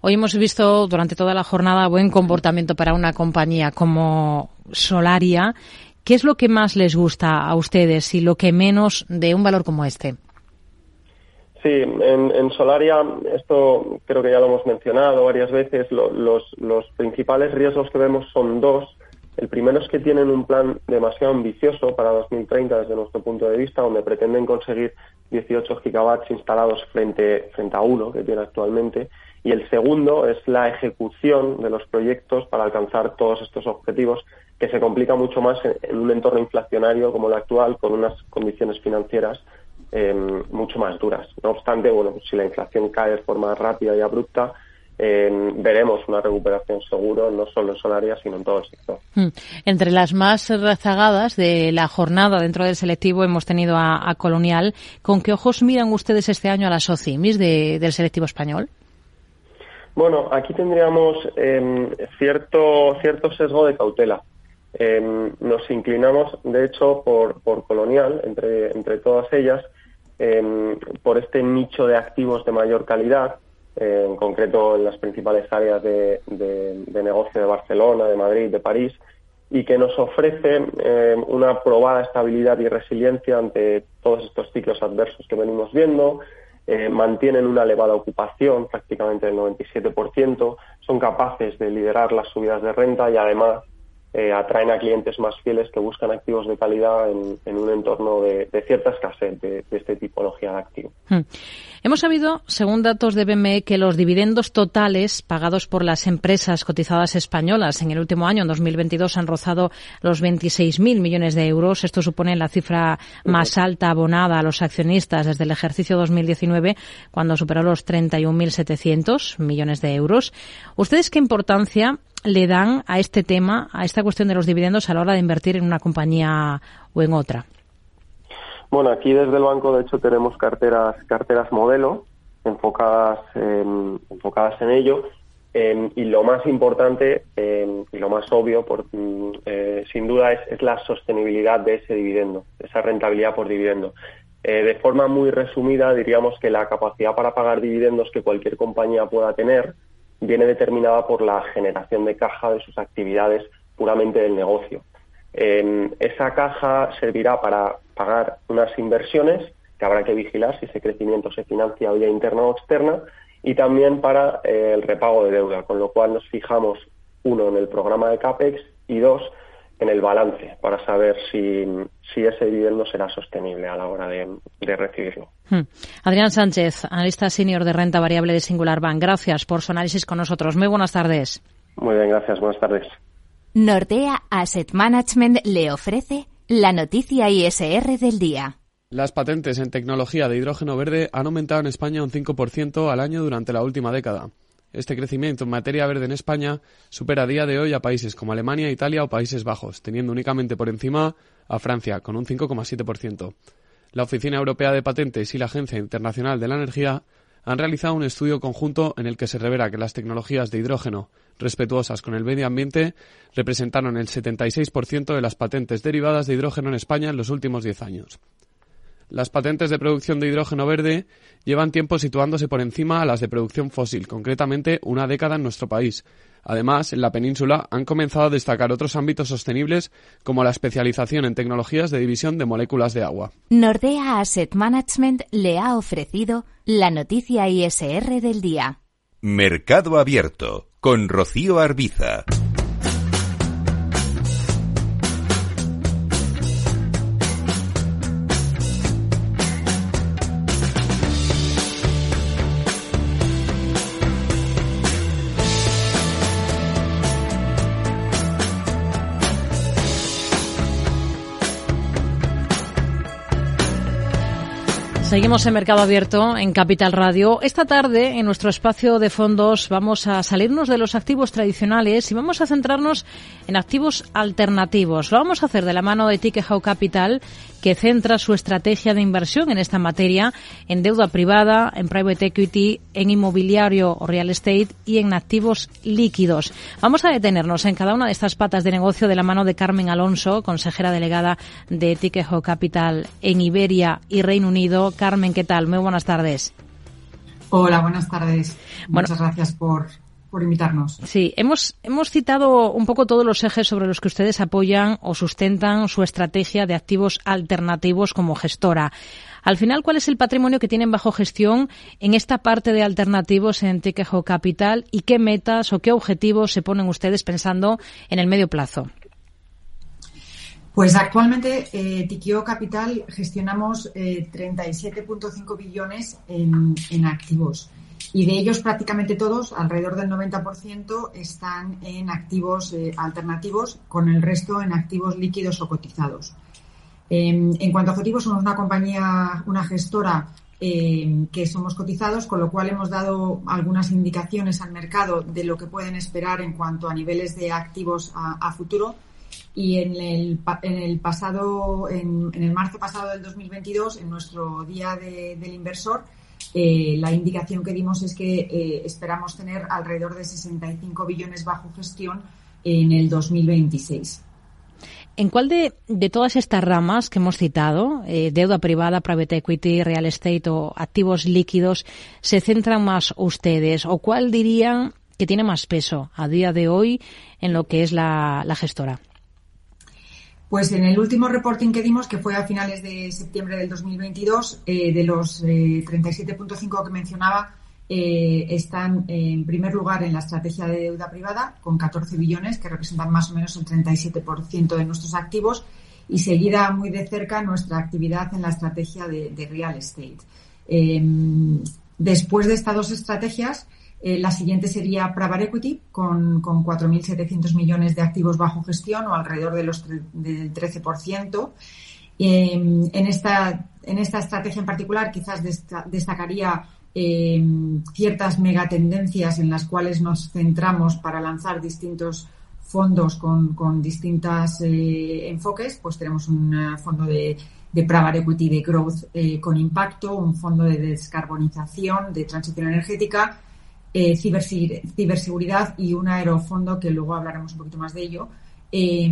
I: Hoy hemos visto durante toda la jornada buen comportamiento para una compañía como Solaria. ¿Qué es lo que más les gusta a ustedes y lo que menos de un valor como este?
P: Sí, en, Solaria, esto creo que ya lo hemos mencionado varias veces, los, los principales riesgos que vemos son dos. El primero es que tienen un plan demasiado ambicioso para 2030 desde nuestro punto de vista, donde pretenden conseguir 18 gigawatts instalados frente, frente a uno que tiene actualmente. Y el segundo es la ejecución de los proyectos para alcanzar todos estos objetivos, que se complica mucho más en, un entorno inflacionario como el actual, con unas condiciones financieras em, mucho más duras. No obstante, bueno, si la inflación cae de forma rápida y abrupta, veremos una recuperación seguro, no solo en Solaria, sino en todo el sector. Hmm.
I: Entre las más rezagadas de la jornada dentro del selectivo hemos tenido a, Colonial. ¿Con qué ojos miran ustedes este año a las OCIMIS del selectivo español?
P: Bueno, aquí tendríamos em, cierto, cierto sesgo de cautela. Em, nos inclinamos, de hecho, por, por Colonial, entre, entre todas ellas, em, por este nicho de activos de mayor calidad, eh, en concreto en las principales áreas de, negocio de Barcelona, de Madrid, de París, y que nos ofrece eh, una probada estabilidad y resiliencia ante todos estos ciclos adversos que venimos viendo, eh, mantienen una elevada ocupación, prácticamente el 97%, son capaces de liderar las subidas de renta y además eh, atraen a clientes más fieles que buscan activos de calidad en, un entorno de, cierta escasez de, esta tipología de activo.
I: Hmm. Hemos sabido, según datos de BME, que los dividendos totales pagados por las empresas cotizadas españolas en el último año, en 2022, han rozado los 26.000 millones de euros. Esto supone la cifra más alta abonada a los accionistas desde el ejercicio 2019, cuando superó los 31.700 millones de euros. ¿Ustedes qué importancia le dan a este tema, a esta cuestión de los dividendos a la hora de invertir en una compañía o en otra?
P: Bueno, aquí desde el banco de hecho tenemos carteras carteras modelo enfocadas en, enfocadas en ello em, y lo más importante em, y lo más obvio, por, mm, eh, sin duda, es, la sostenibilidad de ese dividendo, esa rentabilidad por dividendo. Eh, de forma muy resumida, diríamos que la capacidad para pagar dividendos que cualquier compañía pueda tener viene determinada por la generación de caja de sus actividades puramente del negocio. esa caja servirá para pagar unas inversiones que habrá que vigilar si ese crecimiento se financia vía interna o externa y también para eh, el repago de deuda, con lo cual nos fijamos uno en el programa de CAPEX y dos en el balance para saber si, si ese dividendo será sostenible a la hora de, recibirlo.
I: Hmm. Adrián Sánchez, analista senior de renta variable de Singular Bank. Gracias por su análisis con nosotros. Muy buenas tardes.
P: Muy bien, gracias. Buenas tardes.
G: Nordea Asset Management le ofrece la noticia ISR del día.
C: Las patentes en tecnología de hidrógeno verde han aumentado en España un 5% al año durante la última década. Este crecimiento en materia verde en España supera a día de hoy a países como Alemania, Italia o Países Bajos, teniendo únicamente por encima a Francia, con un 5,7%. La Oficina Europea de Patentes y la Agencia Internacional de la Energía han realizado un estudio conjunto en el que se revela que las tecnologías de hidrógeno respetuosas con el medio ambiente representaron el 76% de las patentes derivadas de hidrógeno en España en los últimos 10 años. Las patentes de producción de hidrógeno verde llevan tiempo situándose por encima a las de producción fósil, concretamente una década en nuestro país. Además, en la península han comenzado a destacar otros ámbitos sostenibles como la especialización en tecnologías de división de moléculas de agua.
G: Nordea Asset Management le ha ofrecido la noticia ISR del día.
B: Mercado Abierto con Rocío Arbiza.
I: Seguimos en Mercado Abierto en Capital Radio. Esta tarde, en nuestro espacio de fondos, vamos a salirnos de los activos tradicionales y vamos a centrarnos en activos alternativos. Lo vamos a hacer de la mano de Tikehau Capital, que centra su estrategia de inversión en esta materia en deuda privada, en private equity, en inmobiliario o real estate y en activos líquidos. Vamos a detenernos en cada una de estas patas de negocio de la mano de Carmen Alonso, consejera delegada de Tikehau Capital en Iberia y Reino Unido. Carmen, ¿qué tal? Muy buenas tardes.
Q: Hola, buenas tardes. Muchas gracias por, por invitarnos.
I: Sí, hemos, hemos citado un poco todos los ejes sobre los que ustedes apoyan o sustentan su estrategia de activos alternativos como gestora. Al final, ¿cuál es el patrimonio que tienen bajo gestión en esta parte de alternativos en Tiquejo Capital y qué metas o qué objetivos se ponen ustedes pensando en el medio plazo?
Q: Pues actualmente eh, Capital gestionamos eh, 37.5 billones en, en, activos y de ellos prácticamente todos, alrededor del 90%, están en activos eh, alternativos, con el resto en activos líquidos o cotizados. en cuanto a objetivos, somos una compañía, una gestora eh, que somos cotizados, con lo cual hemos dado algunas indicaciones al mercado de lo que pueden esperar en cuanto a niveles de activos a, futuro y en el, en el pasado, en, el marzo pasado del 2022, en nuestro día de, del inversor, eh, la indicación que dimos es que eh, esperamos tener alrededor de 65 billones bajo gestión en el 2026.
I: ¿En cuál de, de, todas estas ramas que hemos citado, eh, deuda privada, private equity, real estate o activos líquidos, se centran más ustedes? ¿O cuál dirían que tiene más peso a día de hoy en lo que es la, la gestora?
Q: Pues en el último reporting que dimos, que fue a finales de septiembre del 2022, eh, de los eh, 37.5 que mencionaba, eh, están en primer lugar en la estrategia de deuda privada, con 14 billones, que representan más o menos el 37% de nuestros activos, y seguida muy de cerca nuestra actividad en la estrategia de, real estate. Em, después de estas dos estrategias, eh, la siguiente sería Private Equity, con, con 4.700 millones de activos bajo gestión o alrededor de los del 13%. Eh, en, esta, en esta estrategia en particular, quizás desta, destacaría eh, ciertas megatendencias en las cuales nos centramos para lanzar distintos fondos con, con distintos eh, enfoques. Pues tenemos un fondo de, de private equity de growth eh, con impacto, un fondo de descarbonización, de transición energética, eh, ciberseguridad y un aerofondo que luego hablaremos un poquito más de ello. Eh,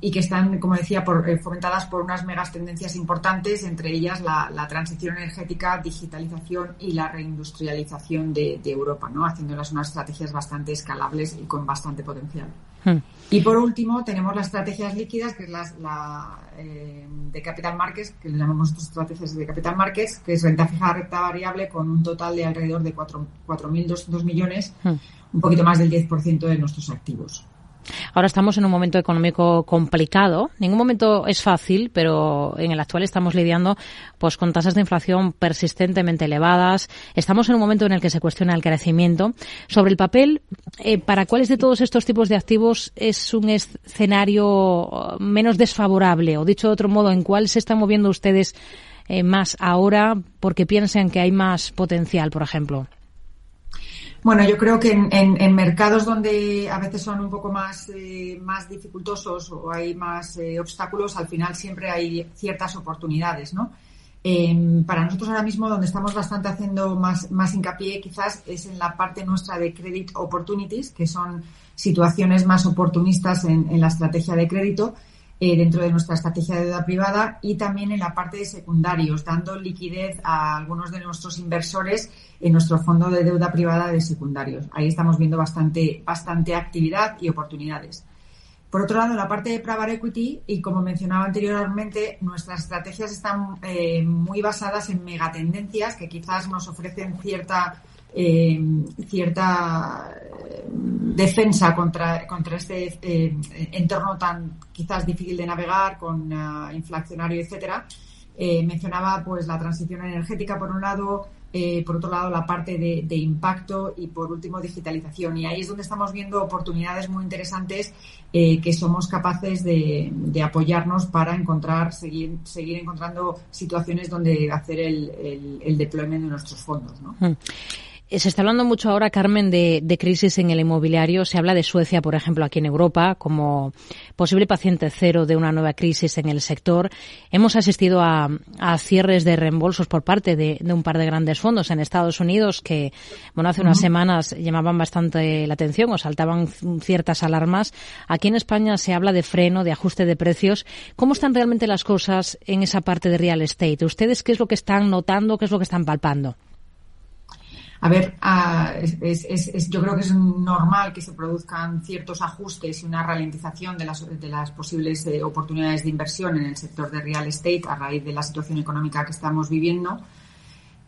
Q: y que están, como decía, por, eh, fomentadas por unas megas tendencias importantes, entre ellas la, la transición energética, digitalización y la reindustrialización de, de, Europa, ¿no? haciéndolas unas estrategias bastante escalables y con bastante potencial. Hmm. Y por último, tenemos las estrategias líquidas, que es la, la eh, de Capital Markets, que le llamamos estrategias de Capital Markets, que es renta fija, renta variable, con un total de alrededor de 4.200 millones, hmm. un poquito más del 10% de nuestros activos.
I: Ahora estamos en un momento económico complicado. Ningún momento es fácil, pero en el actual estamos lidiando pues con tasas de inflación persistentemente elevadas. Estamos en un momento en el que se cuestiona el crecimiento. Sobre el papel, eh, ¿para cuáles de todos estos tipos de activos es un escenario menos desfavorable? O dicho de otro modo, ¿en cuál se están moviendo ustedes eh, más ahora porque piensan que hay más potencial, por ejemplo?
Q: Bueno, yo creo que en, en, mercados donde a veces son un poco más, eh, más dificultosos o hay más eh, obstáculos, al final siempre hay ciertas oportunidades, ¿no? Eh, para nosotros ahora mismo donde estamos bastante haciendo más, más hincapié quizás es en la parte nuestra de credit opportunities, que son situaciones más oportunistas en, en la estrategia de crédito eh, dentro de nuestra estrategia de deuda privada y también en la parte de secundarios, dando liquidez a algunos de nuestros inversores en nuestro fondo de deuda privada de secundarios. Ahí estamos viendo bastante, bastante actividad y oportunidades. Por otro lado, la parte de private equity, y como mencionaba anteriormente, nuestras estrategias están eh, muy basadas en megatendencias que quizás nos ofrecen cierta eh, cierta eh, defensa contra, contra este eh, entorno tan quizás difícil de navegar, con uh, inflacionario, etcétera. Eh, mencionaba pues la transición energética por un lado, por otro lado, la parte de, impacto y, por último, digitalización. Y ahí es donde estamos viendo oportunidades muy interesantes que somos capaces de, apoyarnos para encontrar, seguir, seguir encontrando situaciones donde hacer el, el, deployment de nuestros fondos. ¿no?
I: Mm. Eh, se está hablando mucho ahora, Carmen, de, crisis en el inmobiliario. Se habla de Suecia, por ejemplo, aquí en Europa, como posible paciente cero de una nueva crisis en el sector. Hemos asistido a, cierres de reembolsos por parte de, un par de grandes fondos en Estados Unidos que, bueno, hace unas semanas llamaban bastante la atención o saltaban ciertas alarmas. Aquí en España se habla de freno, de ajuste de precios. ¿Cómo están realmente las cosas en esa parte de real estate? ¿Ustedes qué es lo que están notando, qué es lo que están palpando?
Q: A ver, ah, es, yo creo que es normal que se produzcan ciertos ajustes y una ralentización de las, de las posibles eh, oportunidades de inversión en el sector de real estate a raíz de la situación económica que estamos viviendo.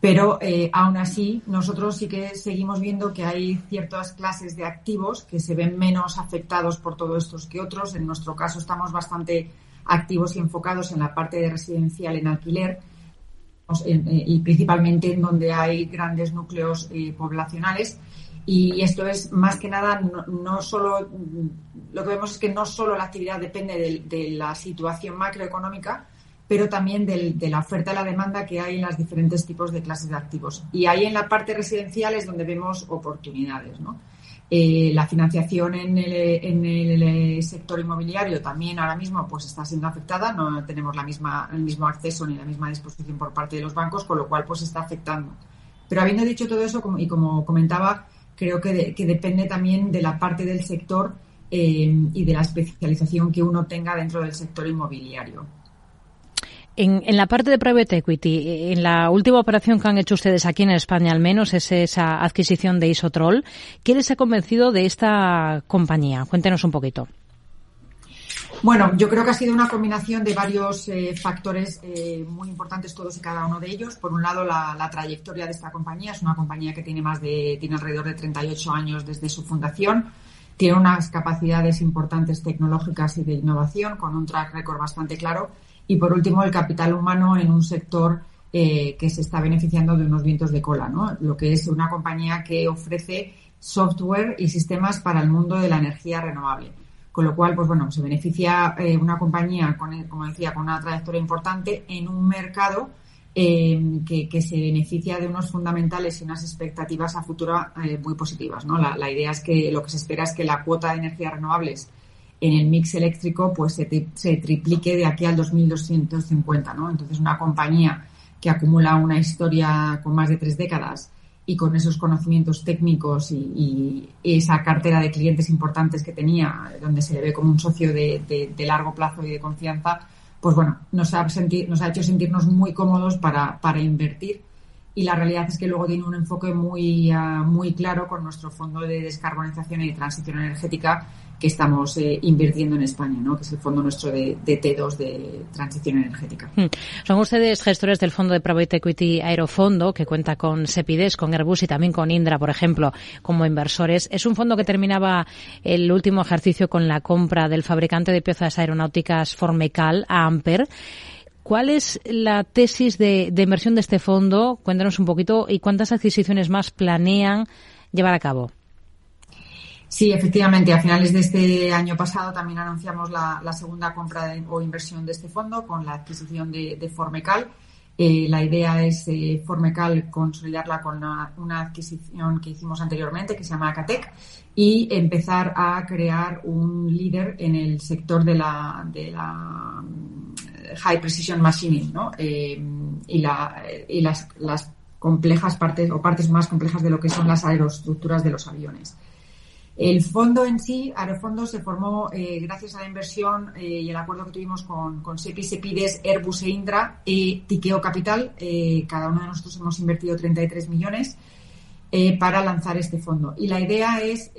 Q: Pero eh, aún así, nosotros sí que seguimos viendo que hay ciertas clases de activos que se ven menos afectados por todo esto que otros. En nuestro caso, estamos bastante activos y enfocados en la parte de residencial en alquiler y principalmente en donde hay grandes núcleos eh, poblacionales. Y esto es más que nada, no, solo, lo que vemos es que no solo la actividad depende de, la situación macroeconómica, pero también de la oferta y la demanda que hay en los diferentes tipos de clases de activos. Y ahí en la parte residencial es donde vemos oportunidades, ¿no? Eh, la financiación en el, sector inmobiliario también ahora mismo pues está siendo afectada, no tenemos la misma, el mismo acceso ni la misma disposición por parte de los bancos, con lo cual pues está afectando. Pero habiendo dicho todo eso, y como comentaba, creo que, depende también de la parte del sector eh, y de la especialización que uno tenga dentro del sector inmobiliario.
I: En, la parte de private equity, en la última operación que han hecho ustedes aquí en España, al menos, es esa adquisición de Isotrol. ¿Qué les ha convencido de esta compañía? Cuéntenos un poquito.
Q: Bueno, yo creo que ha sido una combinación de varios eh, factores eh, muy importantes, todos y cada uno de ellos. Por un lado, la, trayectoria de esta compañía. Es una compañía que tiene más de, tiene alrededor de 38 años desde su fundación. Tiene unas capacidades importantes tecnológicas y de innovación, con un track record bastante claro y por último, el capital humano en un sector eh, que se está beneficiando de unos vientos de cola, ¿no? Lo que es una compañía que ofrece software y sistemas para el mundo de la energía renovable. Con lo cual, pues bueno, se beneficia eh, una compañía, con, como decía, con una trayectoria importante en un mercado eh, que, se beneficia de unos fundamentales y unas expectativas a futuro muy positivas. ¿no? La, la, idea es que lo que se espera es que la cuota de energías renovables en el mix eléctrico pues se, triplique de aquí al 2250, ¿no? Entonces una compañía que acumula una historia con más de tres décadas y con esos conocimientos técnicos y, esa cartera de clientes importantes que tenía, donde se le ve como un socio de, largo plazo y de confianza, pues bueno, nos ha, nos ha hecho sentirnos muy cómodos para, invertir y la realidad es que luego tiene un enfoque muy, ah, muy claro con nuestro fondo de descarbonización y transición energética que estamos eh, invirtiendo en España, ¿no? que es el fondo nuestro de, T2 de transición energética. Hmm.
I: Son ustedes gestores del fondo de Private Equity Aerofondo, que cuenta con Sepides, con Airbus y también con Indra, por ejemplo, como inversores. Es un fondo que terminaba el último ejercicio con la compra del fabricante de piezas aeronáuticas Formecal a Amper. ¿Cuál es la tesis de inversión de este fondo? Cuéntanos un poquito y cuántas adquisiciones más planean llevar a cabo.
Q: Sí, efectivamente. A finales de este año pasado también anunciamos la, segunda compra o inversión de este fondo con la adquisición de, Formecal. Eh, la idea es eh, Formecal consolidarla con una, adquisición que hicimos anteriormente que se llama Acatec y empezar a crear un líder en el sector de la, de la high precision machining ¿no? Eh, y, la, y las, las complejas partes o partes más complejas de lo que son las aeroestructuras de los aviones. El fondo en sí, Aerofondo, se formó eh, gracias a la inversión eh, y el acuerdo que tuvimos con, con SEPI, SEPIDES, Airbus e Indra y Tiqueo Capital. Eh, cada uno de nosotros hemos invertido 33 millones para lanzar este fondo. Y la idea es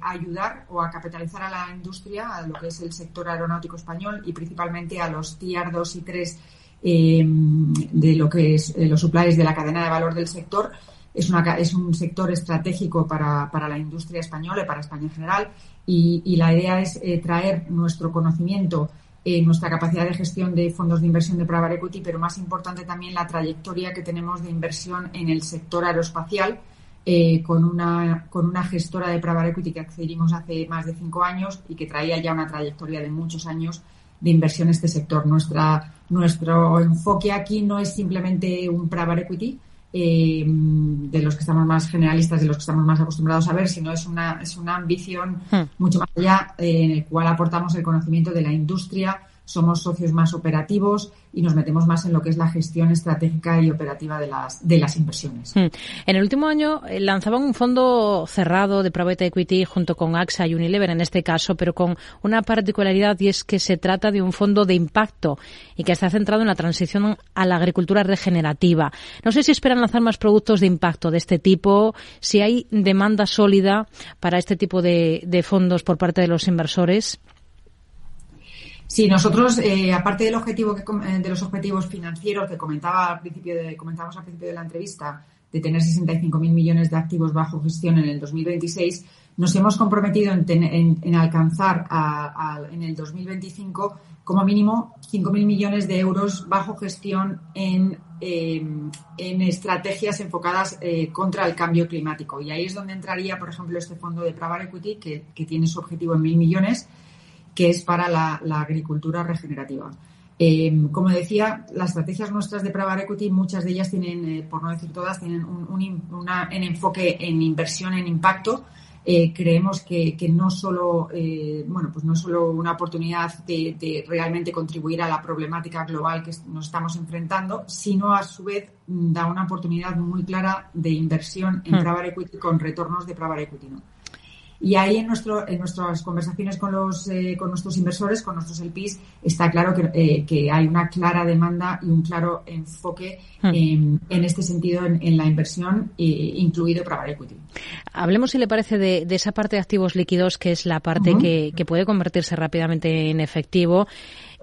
Q: ayudar o a capitalizar a la industria, a lo que es el sector aeronáutico español y principalmente a los tier 2 y 3 de lo que es los suppliers de la cadena de valor del sector es, una, es un sector estratégico para, para, la industria española y para España en general y, la idea es eh, traer nuestro conocimiento eh, nuestra capacidad de gestión de fondos de inversión de private equity, pero más importante también la trayectoria que tenemos de inversión en el sector aeroespacial. Eh, con, una, con una gestora de private equity que accedimos hace más de cinco años y que traía ya una trayectoria de muchos años de inversión en este sector. Nuestra, nuestro enfoque aquí no es simplemente un private equity, eh, de los que estamos más generalistas, de los que estamos más acostumbrados a ver, sino es una, es una ambición hmm. mucho más allá eh, en el cual aportamos el conocimiento de la industria, somos socios más operativos y nos metemos más en lo que es la gestión estratégica y operativa de las, de las inversiones.
I: Hmm. En el último año eh, lanzaban un fondo cerrado de private equity junto con AXA y Unilever en este caso, pero con una particularidad y es que se trata de un fondo de impacto y que está centrado en la transición a la agricultura regenerativa. No sé si esperan lanzar más productos de impacto de este tipo, si hay demanda sólida para este tipo de, de fondos por parte de los inversores.
Q: Sí, nosotros, eh, aparte del objetivo que, eh, de los objetivos financieros que comentaba al principio de, comentamos al principio de la entrevista, de tener 65.000 millones de activos bajo gestión en el 2026, nos hemos comprometido en, alcanzar en el 2025 como mínimo 5.000 millones de euros bajo gestión en, em, en estrategias enfocadas eh, contra el cambio climático. Y ahí es donde entraría, por ejemplo, este fondo de Private Equity, que, que tiene su objetivo en 1.000 millones que es para la, agricultura regenerativa. Eh, como decía, las estrategias nuestras de private equity, muchas de ellas tienen, eh, por no decir todas, tienen un, enfoque en inversión en impacto. Eh, creemos que, no solo, bueno, pues no solo una oportunidad de, realmente contribuir a la problemática global que nos estamos enfrentando, sino a su vez da una oportunidad muy clara de inversión en hmm. private equity con retornos de private equity. ¿no? Y ahí en, nuestro, en nuestras conversaciones con, los, eh, con nuestros inversores, con nuestros LPs, está claro que, eh, que, hay una clara demanda y un claro enfoque hmm. en, este sentido en, la inversión, eh, incluido private equity.
I: Hablemos, si le parece, de, esa parte de activos líquidos, que es la parte que, que puede convertirse rápidamente en efectivo.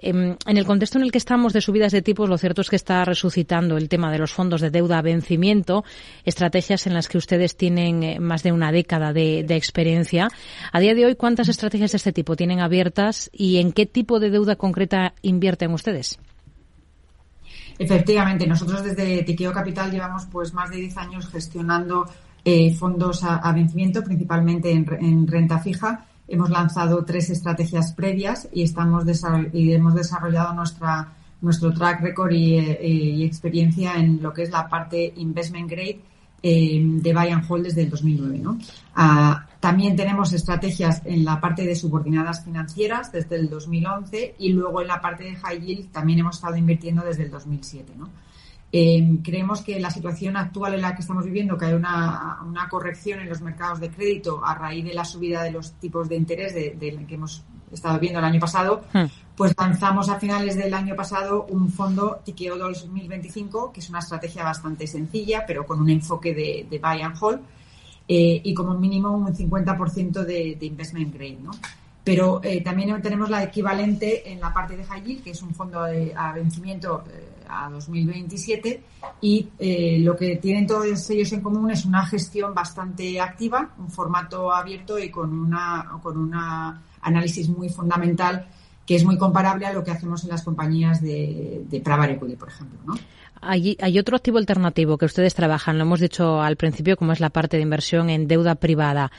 I: Em, en el contexto en el que estamos de subidas de tipos, lo cierto es que está resucitando el tema de los fondos de deuda a vencimiento, estrategias en las que ustedes tienen eh, más de una década de, experiencia. A día de hoy, ¿cuántas estrategias de este tipo tienen abiertas y en qué tipo de deuda concreta invierten ustedes?
Q: Efectivamente, nosotros desde Tiqueo Capital llevamos pues más de 10 años gestionando eh, fondos a, vencimiento, principalmente en renta fija Hemos lanzado tres estrategias previas y, hemos desarrollado nuestra, nuestro track record eh, y, experiencia en lo que es la parte investment grade eh, de buy and hold desde el 2009. ¿no? Ah, también tenemos estrategias en la parte de subordinadas financieras desde el 2011 y luego en la parte de high yield también hemos estado invirtiendo desde el 2007. ¿no? Em, creemos que la situación actual en la que estamos viviendo, que hay una, corrección en los mercados de crédito a raíz de la subida de los tipos de interés de, que hemos estado viendo el año pasado, hmm. pues lanzamos a finales del año pasado un fondo Tikeo 2025, que es una estrategia bastante sencilla, pero con un enfoque de, buy and hold eh, y como mínimo un 50% de, de investment grade, ¿no? Pero eh, también tenemos la equivalente en la parte de high yield, que es un fondo de, a vencimiento eh, a 2027 y eh, lo que tienen todos ellos en común es una gestión bastante activa, un formato abierto y con una con un análisis muy fundamental que es muy comparable a lo que hacemos en las compañías de, de equity, por ejemplo, ¿no?
I: Hay, hay, otro activo alternativo que ustedes trabajan, lo hemos dicho al principio, como es la parte de inversión en deuda privada.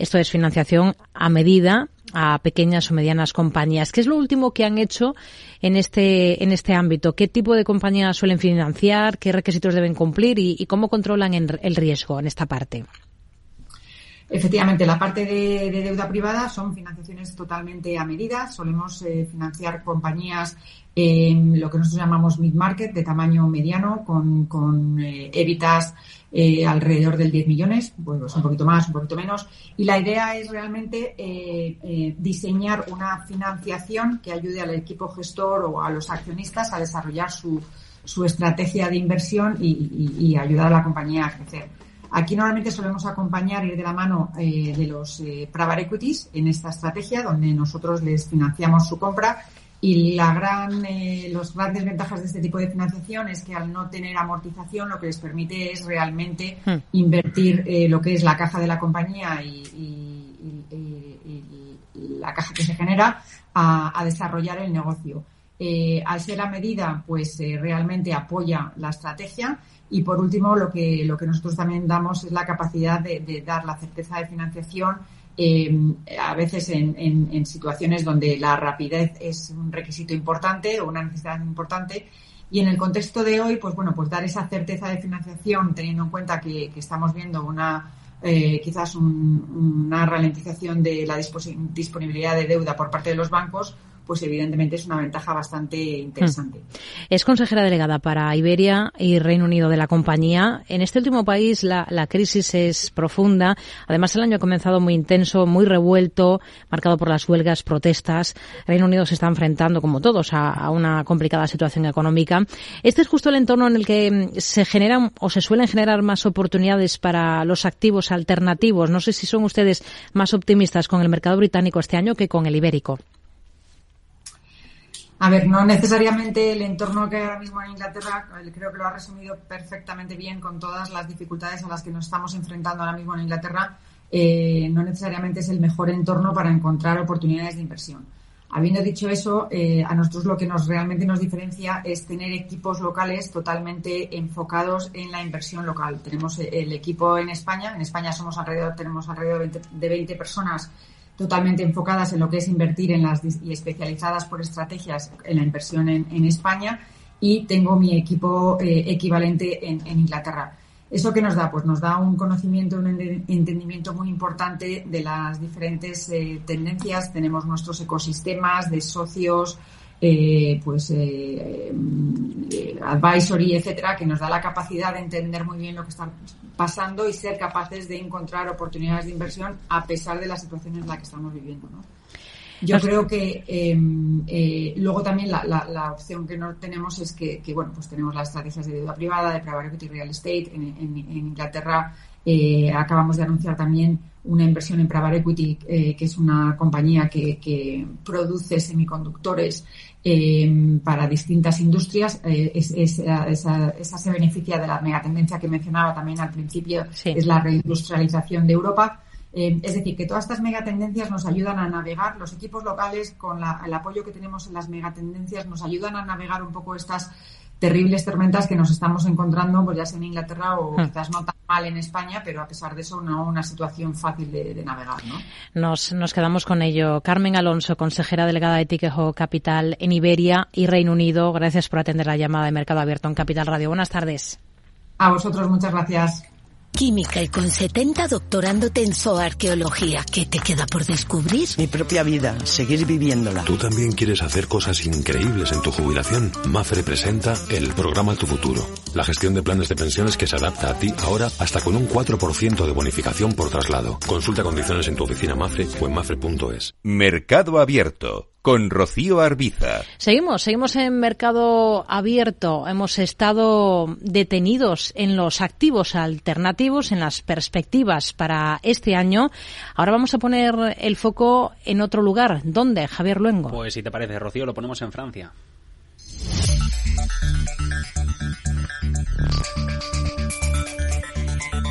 I: Esto es financiación a medida a pequeñas o medianas compañías. ¿Qué es lo último que han hecho en este, en este ámbito? ¿Qué tipo de compañías suelen financiar? ¿Qué requisitos deben cumplir? ¿Y, cómo controlan el riesgo en esta parte?
Q: Efectivamente, la parte de, deuda privada son financiaciones totalmente a medida. Solemos eh, financiar compañías en lo que nosotros llamamos mid-market, de tamaño mediano, con, con eh, eh, alrededor del 10 millones, pues un poquito más, un poquito menos. Y la idea es realmente diseñar una financiación que ayude al equipo gestor o a los accionistas a desarrollar su, su estrategia de inversión y ayudar a la compañía a crecer. Aquí normalmente solemos acompañar, ir de la mano eh, de los eh, private equities en esta estrategia, donde nosotros les financiamos su compra. Y la gran, eh, los grandes ventajas de este tipo de financiación es que al no tener amortización lo que les permite es realmente hmm. invertir eh, lo que es la caja de la compañía y, y, y, la caja que se genera a, desarrollar el negocio. Eh, al ser la medida, pues eh, realmente apoya la estrategia y por último, lo que, lo que nosotros también damos es la capacidad de, dar la certeza de financiación em, a veces en, en, situaciones donde la rapidez es un requisito importante o una necesidad importante. Y en el contexto de hoy, pues bueno, pues dar esa certeza de financiación teniendo en cuenta que, estamos viendo una eh, quizás una ralentización de la disponibilidad de deuda por parte de los bancos, pues evidentemente es una ventaja bastante interesante. Hmm.
I: Es consejera delegada para Iberia y Reino Unido de la compañía. En este último país la, crisis es profunda. Además, el año ha comenzado muy intenso, muy revuelto, marcado por las huelgas, protestas. Reino Unido se está enfrentando, como todos, a, una complicada situación económica. Este es justo el entorno en el que mm, se generan o se suelen generar más oportunidades para los activos alternativos. No sé si son ustedes más optimistas con el mercado británico este año que con el ibérico.
Q: A ver, no necesariamente el entorno que hay ahora mismo en Inglaterra, creo que lo ha resumido perfectamente bien con todas las dificultades a las que nos estamos enfrentando ahora mismo en Inglaterra, eh, no necesariamente es el mejor entorno para encontrar oportunidades de inversión. Habiendo dicho eso, eh, a nosotros lo que nos realmente nos diferencia es tener equipos locales totalmente enfocados en la inversión local. Tenemos el equipo en España, en España somos alrededor, tenemos alrededor de 20 personas totalmente enfocadas en lo que es invertir en las y especializadas por estrategias en la inversión en, España y tengo mi equipo eh, equivalente en, Inglaterra. ¿Eso qué nos da? Pues nos da un conocimiento, un entendimiento muy importante de las diferentes eh, tendencias. Tenemos nuestros ecosistemas de socios, eh, pues eh, eh, advisory, etcétera, que nos da la capacidad de entender muy bien lo que está pasando y ser capaces de encontrar oportunidades de inversión a pesar de la situación en la que estamos viviendo, ¿no? Yo creo que em, luego también la, opción que no tenemos es que, bueno, pues tenemos las estrategias de deuda privada, de private equity real estate. En, Inglaterra acabamos de anunciar también una inversión en private equity, que es una compañía que, que produce semiconductores eh, para distintas industrias. Eh, es, esa, se beneficia de la megatendencia que mencionaba también al principio, es la reindustrialización de Europa. Eh, es decir, que todas estas megatendencias nos ayudan a navegar, los equipos locales, con el apoyo que tenemos en las megatendencias, nos ayudan a navegar un poco estas terribles tormentas que nos estamos encontrando, pues ya sea en Inglaterra o hmm. quizás no tan mal en España, pero a pesar de eso no una situación fácil de, navegar. ¿no?
I: Nos, nos quedamos con ello. Carmen Alonso, consejera delegada de Tiquejo Capital en Iberia y Reino Unido, gracias por atender la llamada de Mercado Abierto en Capital Radio. Buenas tardes.
Q: A vosotros, muchas gracias.
R: Química y con 70 doctorándote en zooarqueología. ¿Qué te queda por descubrir?
S: Mi propia vida, seguir viviéndola.
T: ¿Tú también quieres hacer cosas increíbles en tu jubilación? Mafre presenta el programa Tu Futuro. La gestión de planes de pensiones que se adapta a ti ahora hasta con un 4% de bonificación por traslado. Consulta condiciones en tu oficina Mafre o en mafre.es.
B: Mercado Abierto con Rocío Arbiza.
I: Seguimos, seguimos en mercado abierto. Hemos estado detenidos en los activos alternativos, en las perspectivas para este año. Ahora vamos a poner el foco en otro lugar. ¿Dónde, Javier Luengo?
A: Pues si te parece, Rocío, lo ponemos en Francia.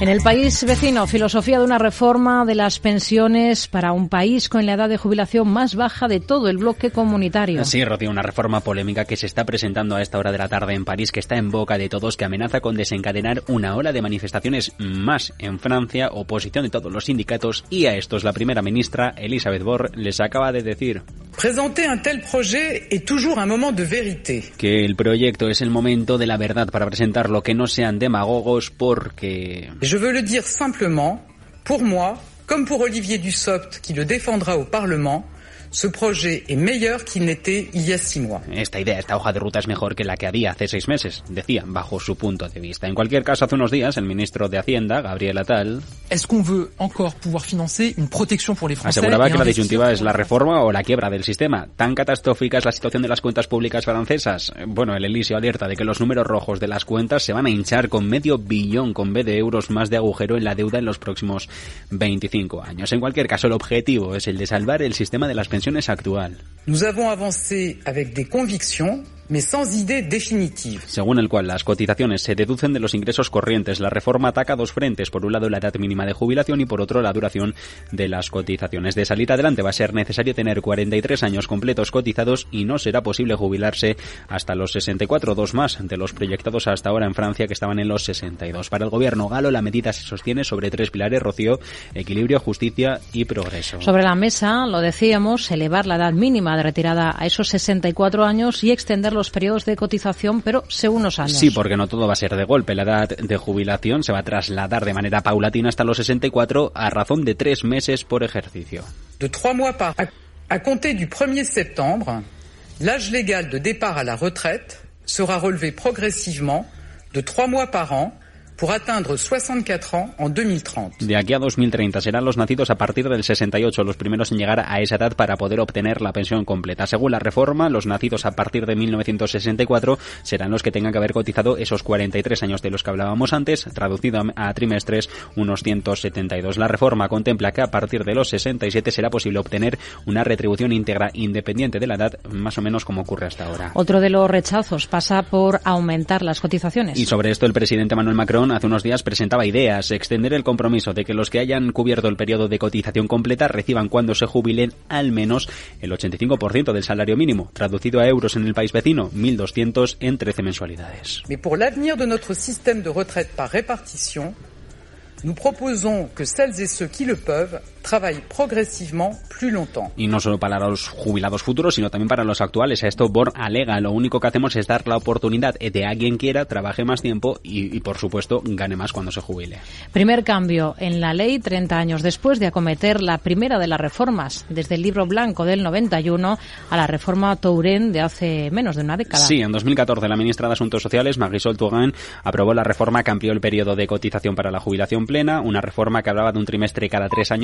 I: En el país vecino, filosofía de una reforma de las pensiones para un país con la edad de jubilación más baja de todo el bloque comunitario.
A: Sí, Rocío, una reforma polémica que se está presentando a esta hora de la tarde en París, que está en boca de todos, que amenaza con desencadenar una ola de manifestaciones más en Francia, oposición de todos los sindicatos, y a estos la primera ministra, Elisabeth Borre, les acaba de decir.
U: Presentar un tel projet est toujours un moment de vérité.
A: Que el proyecto es el momento de la verdad para presentarlo, que no sean demagogos porque...
U: Je veux le dire simplement, pour moi, comme pour Olivier Dussopt qui le défendra au Parlement, Ce projet est meilleur qu'il n'était il y a six mois.
A: Esta idea, esta hoja de ruta es mejor que la que había hace seis meses, decía, bajo su punto de vista. En cualquier caso, hace unos días, el ministro de Hacienda, Gabriel Attal,
V: Est-ce qu'on veut encore pouvoir financer une protection pour les Français
A: aseguraba que la disyuntiva es la reforma o la quiebra del sistema. ¿Tan catastrófica es la situación de las cuentas públicas francesas? Bueno, el Elisio alerta de que los números rojos de las cuentas se van a hinchar con medio billón con B de euros más de agujero en la deuda en los próximos 25 años. En cualquier caso, el objetivo es el de salvar el sistema de las pensiones
U: Nous avons avancé avec des convictions
A: Según el cual las cotizaciones se deducen de los ingresos corrientes, la reforma ataca dos frentes. Por un lado, la edad mínima de jubilación y por otro, la duración de las cotizaciones. De salir adelante va a ser necesario tener 43 años completos cotizados y no será posible jubilarse hasta los 64, dos más de los proyectados hasta ahora en Francia que estaban en los 62. Para el gobierno galo, la medida se sostiene sobre tres pilares, Rocío, equilibrio, justicia y progreso.
I: Sobre la mesa, lo decíamos, elevar la edad mínima de retirada a esos 64 años y extender los periodos de cotización, pero según unos años.
A: Sí, porque no todo va a ser de golpe. La edad de jubilación se va a trasladar de manera paulatina hasta los 64 a razón de tres meses por ejercicio.
U: De trois mois par à compter du 1er septembre, l'âge légal de départ à la retraite sera relevé progressivement de trois mois par an pour atteindre 64 ans en 2030.
A: De aquí a 2030 serán los nacidos a partir del 68 los primeros en llegar a esa edad para poder obtener la pensión completa. Según la reforma, los nacidos a partir de 1964 serán los que tengan que haber cotizado esos 43 años de los que hablábamos antes, traducido a trimestres, unos 172. La reforma contempla que a partir de los 67 será posible obtener una retribución íntegra independiente de la edad, más o menos como ocurre hasta ahora.
I: Otro de los rechazos pasa por aumentar las cotizaciones.
A: Y sobre esto el presidente Manuel Macron hace unos días presentaba ideas, extender el compromiso de que los que hayan cubierto el periodo de cotización completa reciban cuando se jubilen al menos el 85% del salario mínimo, traducido a euros en el país vecino, 1.200 en 13 mensualidades.
U: Mais pour l'avenir de notre système de retraite par répartition, nous proposons que celles et ceux qui le peuvent travaillent progressivement plus longtemps.
A: Y no solo para los jubilados futuros, sino también para los actuales. A esto Born alega, lo único que hacemos es dar la oportunidad de a quien quiera, trabaje más tiempo y, y, por supuesto, gane más cuando se jubile.
I: Primer cambio en la ley 30 años después de acometer la primera de las reformas, desde el libro blanco del 91 a la reforma Touren de hace menos de una década.
A: Sí, en 2014 la ministra de Asuntos Sociales, Marisol Touraine, aprobó la reforma que amplió el periodo de cotización para la jubilación plena, una reforma que hablaba de un trimestre cada tres años